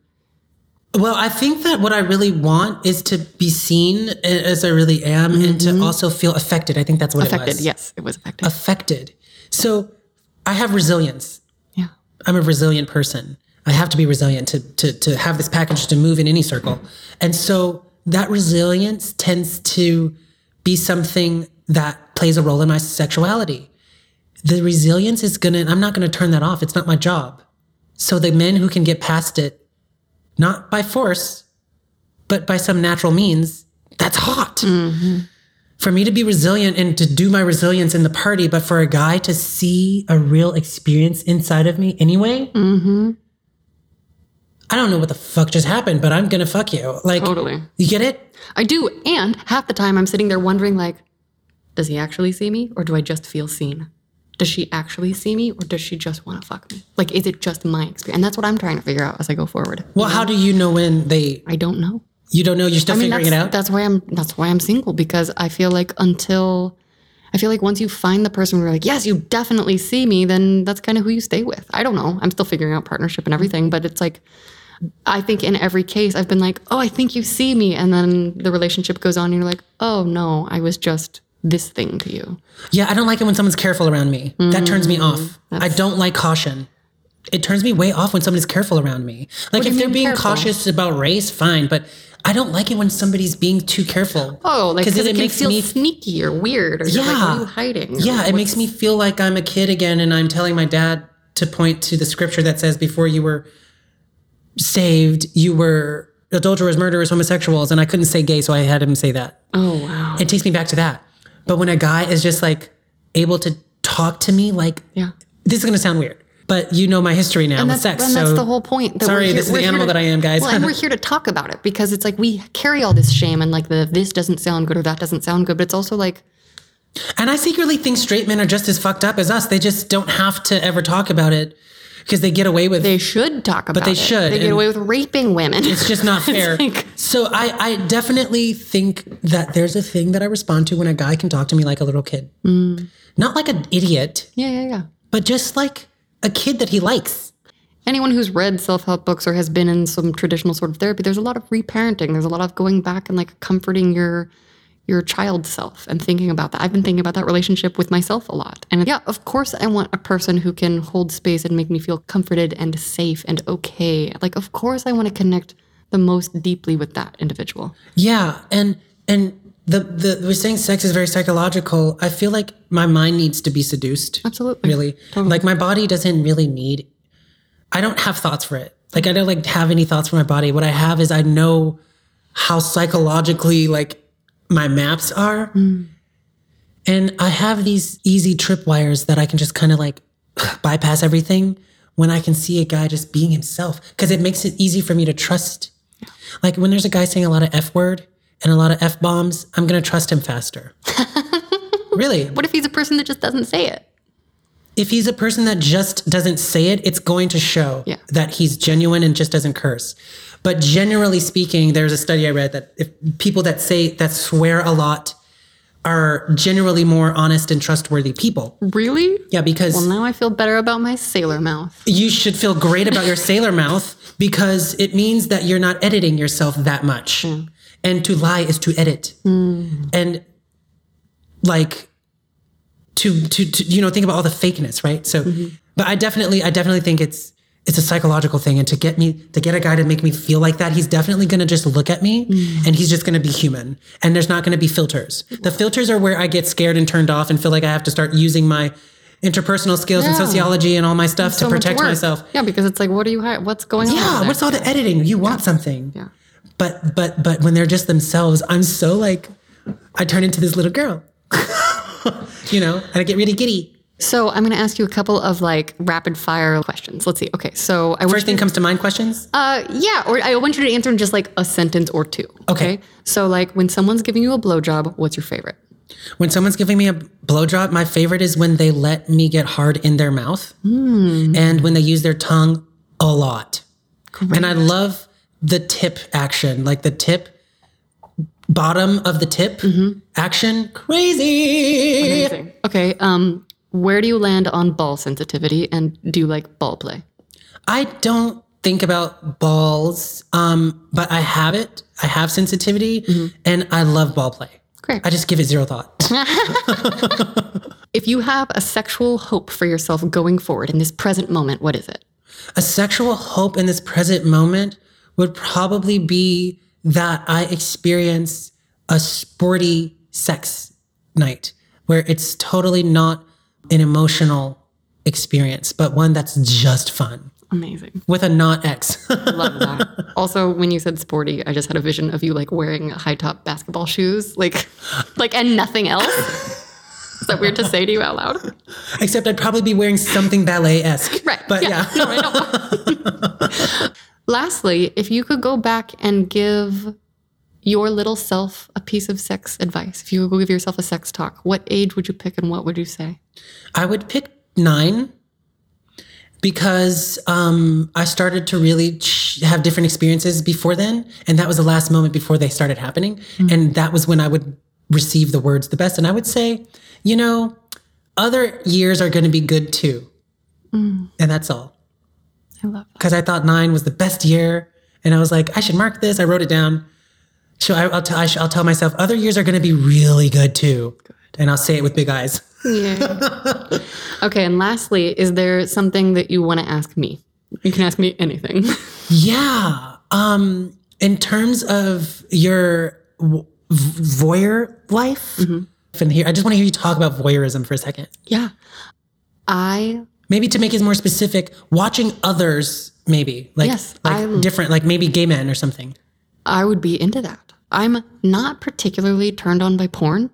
Well, I think that what I really want is to be seen as I really am and to mm-hmm. also feel affected. I think that's what it affected. was. Yes, it was affected. Affected. So I have resilience. yeah. I'm a resilient person. I have to be resilient to, to, to have this package to move in any circle. And so that resilience tends to be something that plays a role in my sexuality. The resilience is gonna, I'm not gonna turn that off. It's not my job. So the men who can get past it, not by force, but by some natural means, that's hot. Mm-hmm. For me to be resilient and to do my resilience in the party, but for a guy to see a real experience inside of me anyway, mm-hmm. I don't know what the fuck just happened, but I'm gonna fuck you. Like, Totally. you get it? I do. And half the time I'm sitting there wondering, like, does he actually see me or do I just feel seen? Does she actually see me or does she just want to fuck me? Like, is it just my experience? And that's what I'm trying to figure out as I go forward. Well, how do you know when they? I don't know. You don't know. You're still I mean, figuring it out. that's why I'm that's why I'm single because I feel like until I feel like once you find the person where you're like, yes, you definitely see me, then that's kind of who you stay with. I don't know. I'm still figuring out partnership and everything, but it's like I think in every case I've been like, oh, I think you see me, and then the relationship goes on, and you're like, oh no, I was just this thing to you. Yeah, I don't like it when someone's careful around me. That turns me mm-hmm. off. I don't like caution. It turns me way off when someone's careful around me. Like if they're being careful? cautious about race, fine, but I don't like it when somebody's being too careful. Oh, like because it, it makes feel me- sneaky or weird, or you're like, what Yeah. are you hiding? Yeah, it makes me feel like I'm a kid again and I'm telling my dad to point to the scripture that says before you were saved, you were adulterers, murderers, homosexuals, and I couldn't say gay, so I had him say that. Oh wow. It takes me back to that. But when a guy is just like able to talk to me like Yeah. this is gonna sound weird, but you know my history now And with sex. and so that's the whole point. That sorry, here, this is the animal to- that I am, guys. Well, and we're here to talk about it because it's like we carry all this shame and like the this doesn't sound good or that doesn't sound good, but it's also like And I secretly think straight men are just as fucked up as us. They just don't have to ever talk about it because they get away with they should talk about it. But they it. should, They get away with raping women. It's just not fair. like- so I, I definitely think that there's a thing that I respond to when a guy can talk to me like a little kid. Mm. Not like an idiot, yeah, yeah, yeah. but just like a kid that he likes. Anyone who's read self-help books or has been in some traditional sort of therapy, there's a lot of reparenting. There's a lot of going back and like comforting your your child self and thinking about that. I've been thinking about that relationship with myself a lot. And yeah, of course I want a person who can hold space and make me feel comforted and safe and okay. Like of course I want to connect the most deeply with that individual. Yeah, and and the the we're saying sex is very psychological. I feel like my mind needs to be seduced. Absolutely. Really, like my body doesn't really need. I don't have thoughts for it. Like I don't like have any thoughts for my body. What I have is I know how psychologically like my maps are, mm. and I have these easy tripwires that I can just kind of like bypass everything when I can see a guy just being himself because it makes it easy for me to trust. Like when there's a guy saying a lot of f word and a lot of f bombs, I'm gonna trust him faster. really, What if he's a person that just doesn't say it? if he's a person that just doesn't say it, it's going to show Yeah. that he's genuine and just doesn't curse. But generally speaking, there's a study I read that if people that say that swear a lot are generally more honest and trustworthy people. Really? Yeah, because Well, now I feel better about my sailor mouth. you should feel great about your sailor mouth because it means that you're not editing yourself that much. Hmm. And to lie is to edit. Hmm. And like to, to to you know think about all the fakeness, right? So mm-hmm. but I definitely I definitely think it's it's a psychological thing. And to get me to get a guy to make me feel like that he's definitely going to just look at me and he's just going to be human. And there's not going to be filters. The filters are where i get scared and turned off and feel like i have to start using my interpersonal skills and sociology and all my stuff to So protect myself. Yeah, because it's like, what are you? What's going on? yeah what's all the editing? You want something. Yeah. but but but when they're just themselves i'm so like i turn into this little girl. You know and i get really giddy So I'm going to ask you a couple of like rapid fire questions. Let's see. Okay, so I want first you thing comes to mind questions uh, yeah, or I want you to answer in just like a sentence or two. Okay. So like when someone's giving you a blowjob, what's your favorite? When someone's giving me a blowjob, my favorite is when they let me get hard in their mouth and when they use their tongue a lot. And I love the tip action, like the tip, bottom of the tip action. Crazy. Amazing. Okay. Um, where do you land on ball sensitivity, and do you like ball play? I don't think about balls, um, but I have it. I have sensitivity and I love ball play. Great. I just give it zero thought. If you have a sexual hope for yourself going forward in this present moment, what is it? a sexual hope in this present moment would probably be that I experience a sporty sex night where it's totally not an emotional experience, but one that's just fun Amazing. with a not X. Love that. also, when you said sporty, I just had a vision of you like wearing high top basketball shoes, like, like, and nothing else. Is that weird to say to you out loud? Except I'd probably be wearing something ballet esque. Right. But yeah. No, I know. Lastly, if you could go back and give your little self a piece of sex advice, if you give yourself a sex talk, what age would you pick and what would you say? I would pick nine because um, I started to really have different experiences before then. And that was the last moment before they started happening. And that was when I would receive the words the best. And I would say, you know, other years are going to be good too. And that's all. I love. Because I thought nine was the best year. And I was like, I should mark this. I wrote it down. So I, I'll, tell, sh- I'll tell myself other years are going to be really good too. And I'll say it with big eyes. Yeah. okay. And lastly, is there something that you want to ask me? You can ask me anything. Yeah. Um, in terms of your w- voyeur life, and here, I just want to hear you talk about voyeurism for a second. yeah. I Maybe to make it more specific, watching others, maybe like Yes, like I- different, like maybe gay men or something. I would be into that. I'm not particularly turned on by porn,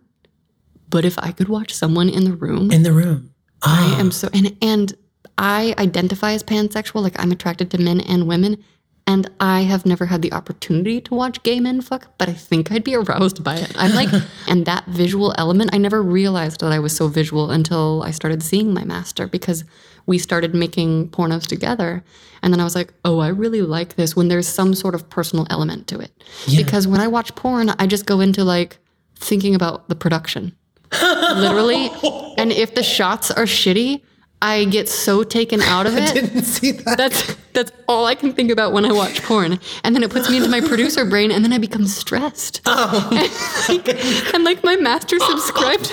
but if I could watch someone in the room, in the room. I ah. am so and and I identify as pansexual, like I'm attracted to men and women, and I have never had the opportunity to watch gay men fuck, but I think I'd be aroused by it. I'm like, and that visual element, I never realized that I was so visual until I started seeing my master because we started making pornos together. And then I was like, oh, I really like this when there's some sort of personal element to it. Because when I watch porn, I just go into like thinking about the production literally. And if the shots are shitty, I get so taken out of it. Didn't see that. That's that's all I can think about when I watch porn, and then it puts me into my producer brain, and then I become stressed. Oh, and, like, and like my master subscribed,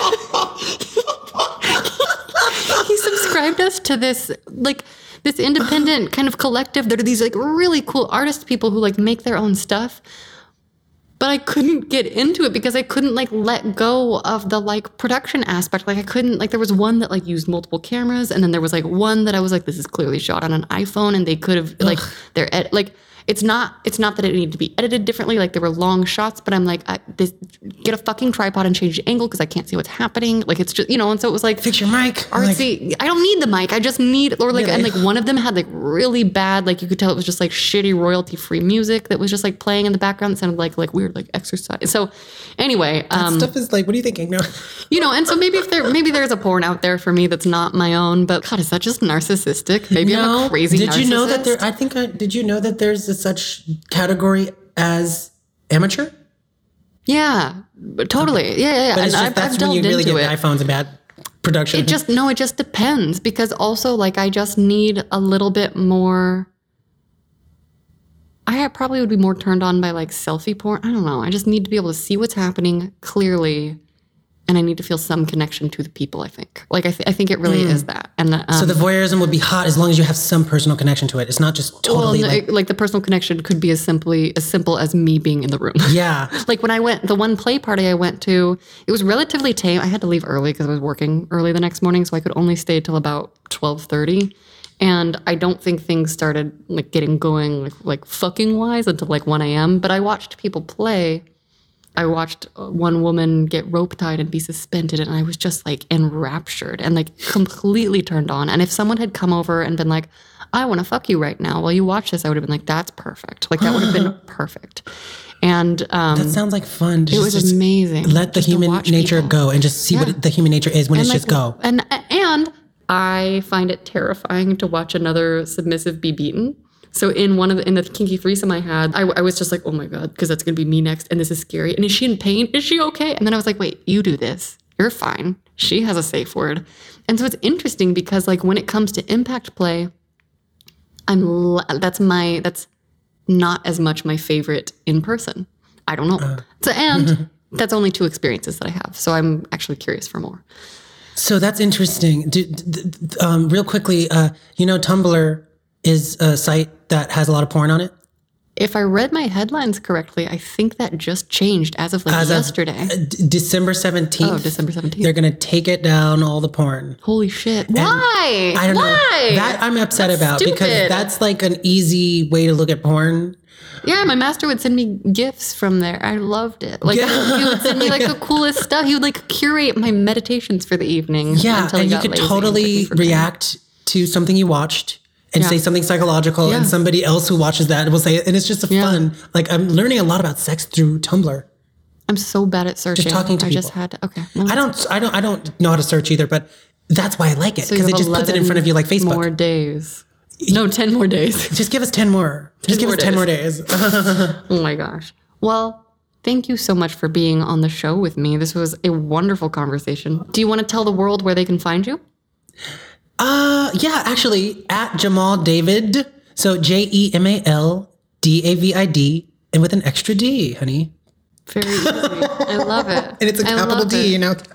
he subscribed us to this like this independent kind of collective that are these like really cool artist people who like make their own stuff but I couldn't get into it because I couldn't like let go of the like production aspect. Like I couldn't like there was one that like used multiple cameras, and then there was like one that I was like, this is clearly shot on an iPhone, and they could have like they're ed- like it's not it's not that it needed to be edited differently. Like there were long shots, but I'm like, I, this get a fucking tripod and change the angle because I can't see what's happening. Like it's just you know, and so it was like fix your mic. I'm like, artsy. I don't need the mic. I just need, or like, and Really? like one of them had like really bad, like you could tell it was just like shitty royalty free music that was just like playing in the background. It sounded like like weird like exercise. So anyway, um, stuff is like, what are you thinking? No. you know, and so maybe if there maybe there's a porn out there for me that's not my own, but God, is that just narcissistic? Maybe I'm a crazy. Did you know that there? I think. I, did you know that there's a such category as amateur? Yeah, totally. Yeah, yeah, yeah. But and just I've, that's I've when you really get it. iPhones and bad production. It just no, it just depends because also like I just need a little bit more. I probably would be more turned on by like selfie porn. I don't know. I just need to be able to see what's happening clearly, and I need to feel some connection to the people. I think, like I, th- I think it really is that. And um, so the voyeurism would be hot as long as you have some personal connection to it. It's not just well, totally no, like, like the personal connection could be as simply as simple as me being in the room. yeah. like when I went, the one play party I went to, it was relatively tame. I had to leave early because I was working early the next morning, so I could only stay till about twelve thirty. And I don't think things started like getting going like, like fucking wise until like one a.m. But I watched people play. I watched uh, one woman get rope tied and be suspended, and I was just like enraptured and like completely turned on. And if someone had come over and been like, "I want to fuck you right now," while you watch this, I would have been like, "That's perfect." Like that would have been perfect. And um, That sounds like fun. to it was just amazing. Let the human nature people. go and just see Yeah. what the human nature is when it's like, just go. And and I find it terrifying to watch another submissive be beaten. So in one of the in the kinky threesome I had, I, I was just like, oh my god, because that's gonna be me next, and this is scary. And is she in pain? Is she okay? And then I was like, wait, you do this. You're fine. She has a safe word. And so it's interesting because like when it comes to impact play, I'm that's my that's not as much my favorite in person. I don't know. so and that's only two experiences that I have. So I'm actually curious for more. So that's interesting. Do, um, real quickly, uh, you know, Tumblr is a site that has a lot of porn on it. if I read my headlines correctly, I think that just changed as of like As of- yesterday. Uh, D- December 17th. oh, December 17th. They're going to take it down, all the porn. Holy shit. Why? I don't Why? know. That I'm upset That's about because that's like an easy way to look at porn. Yeah, my master would send me gifts from there. I loved it. Like Yeah. he would send me like the coolest stuff. He would like curate my meditations for the evening. Yeah, and you could totally took me for granted. react to something you watched and Yeah. say something psychological, Yeah. and somebody else who watches that will say it, and it's just a Yeah. fun. Like I'm learning a lot about sex through Tumblr. I'm so bad at searching. talking to I just had to. Okay. well, I don't, I don't, I don't know how to search either, but that's why I like it so because it just puts it in front of you like Facebook. More days. No, ten more days. Just give us ten more. just give more us ten more days. Oh my gosh. Well, thank you so much for being on the show with me. This was a wonderful conversation. Do you want to tell the world where they can find you? Uh, yeah, actually, at Jemal David. So J E M A L D A V I D, and with an extra D, honey. Very easy. I love it. And it's a I capital D, it. you know.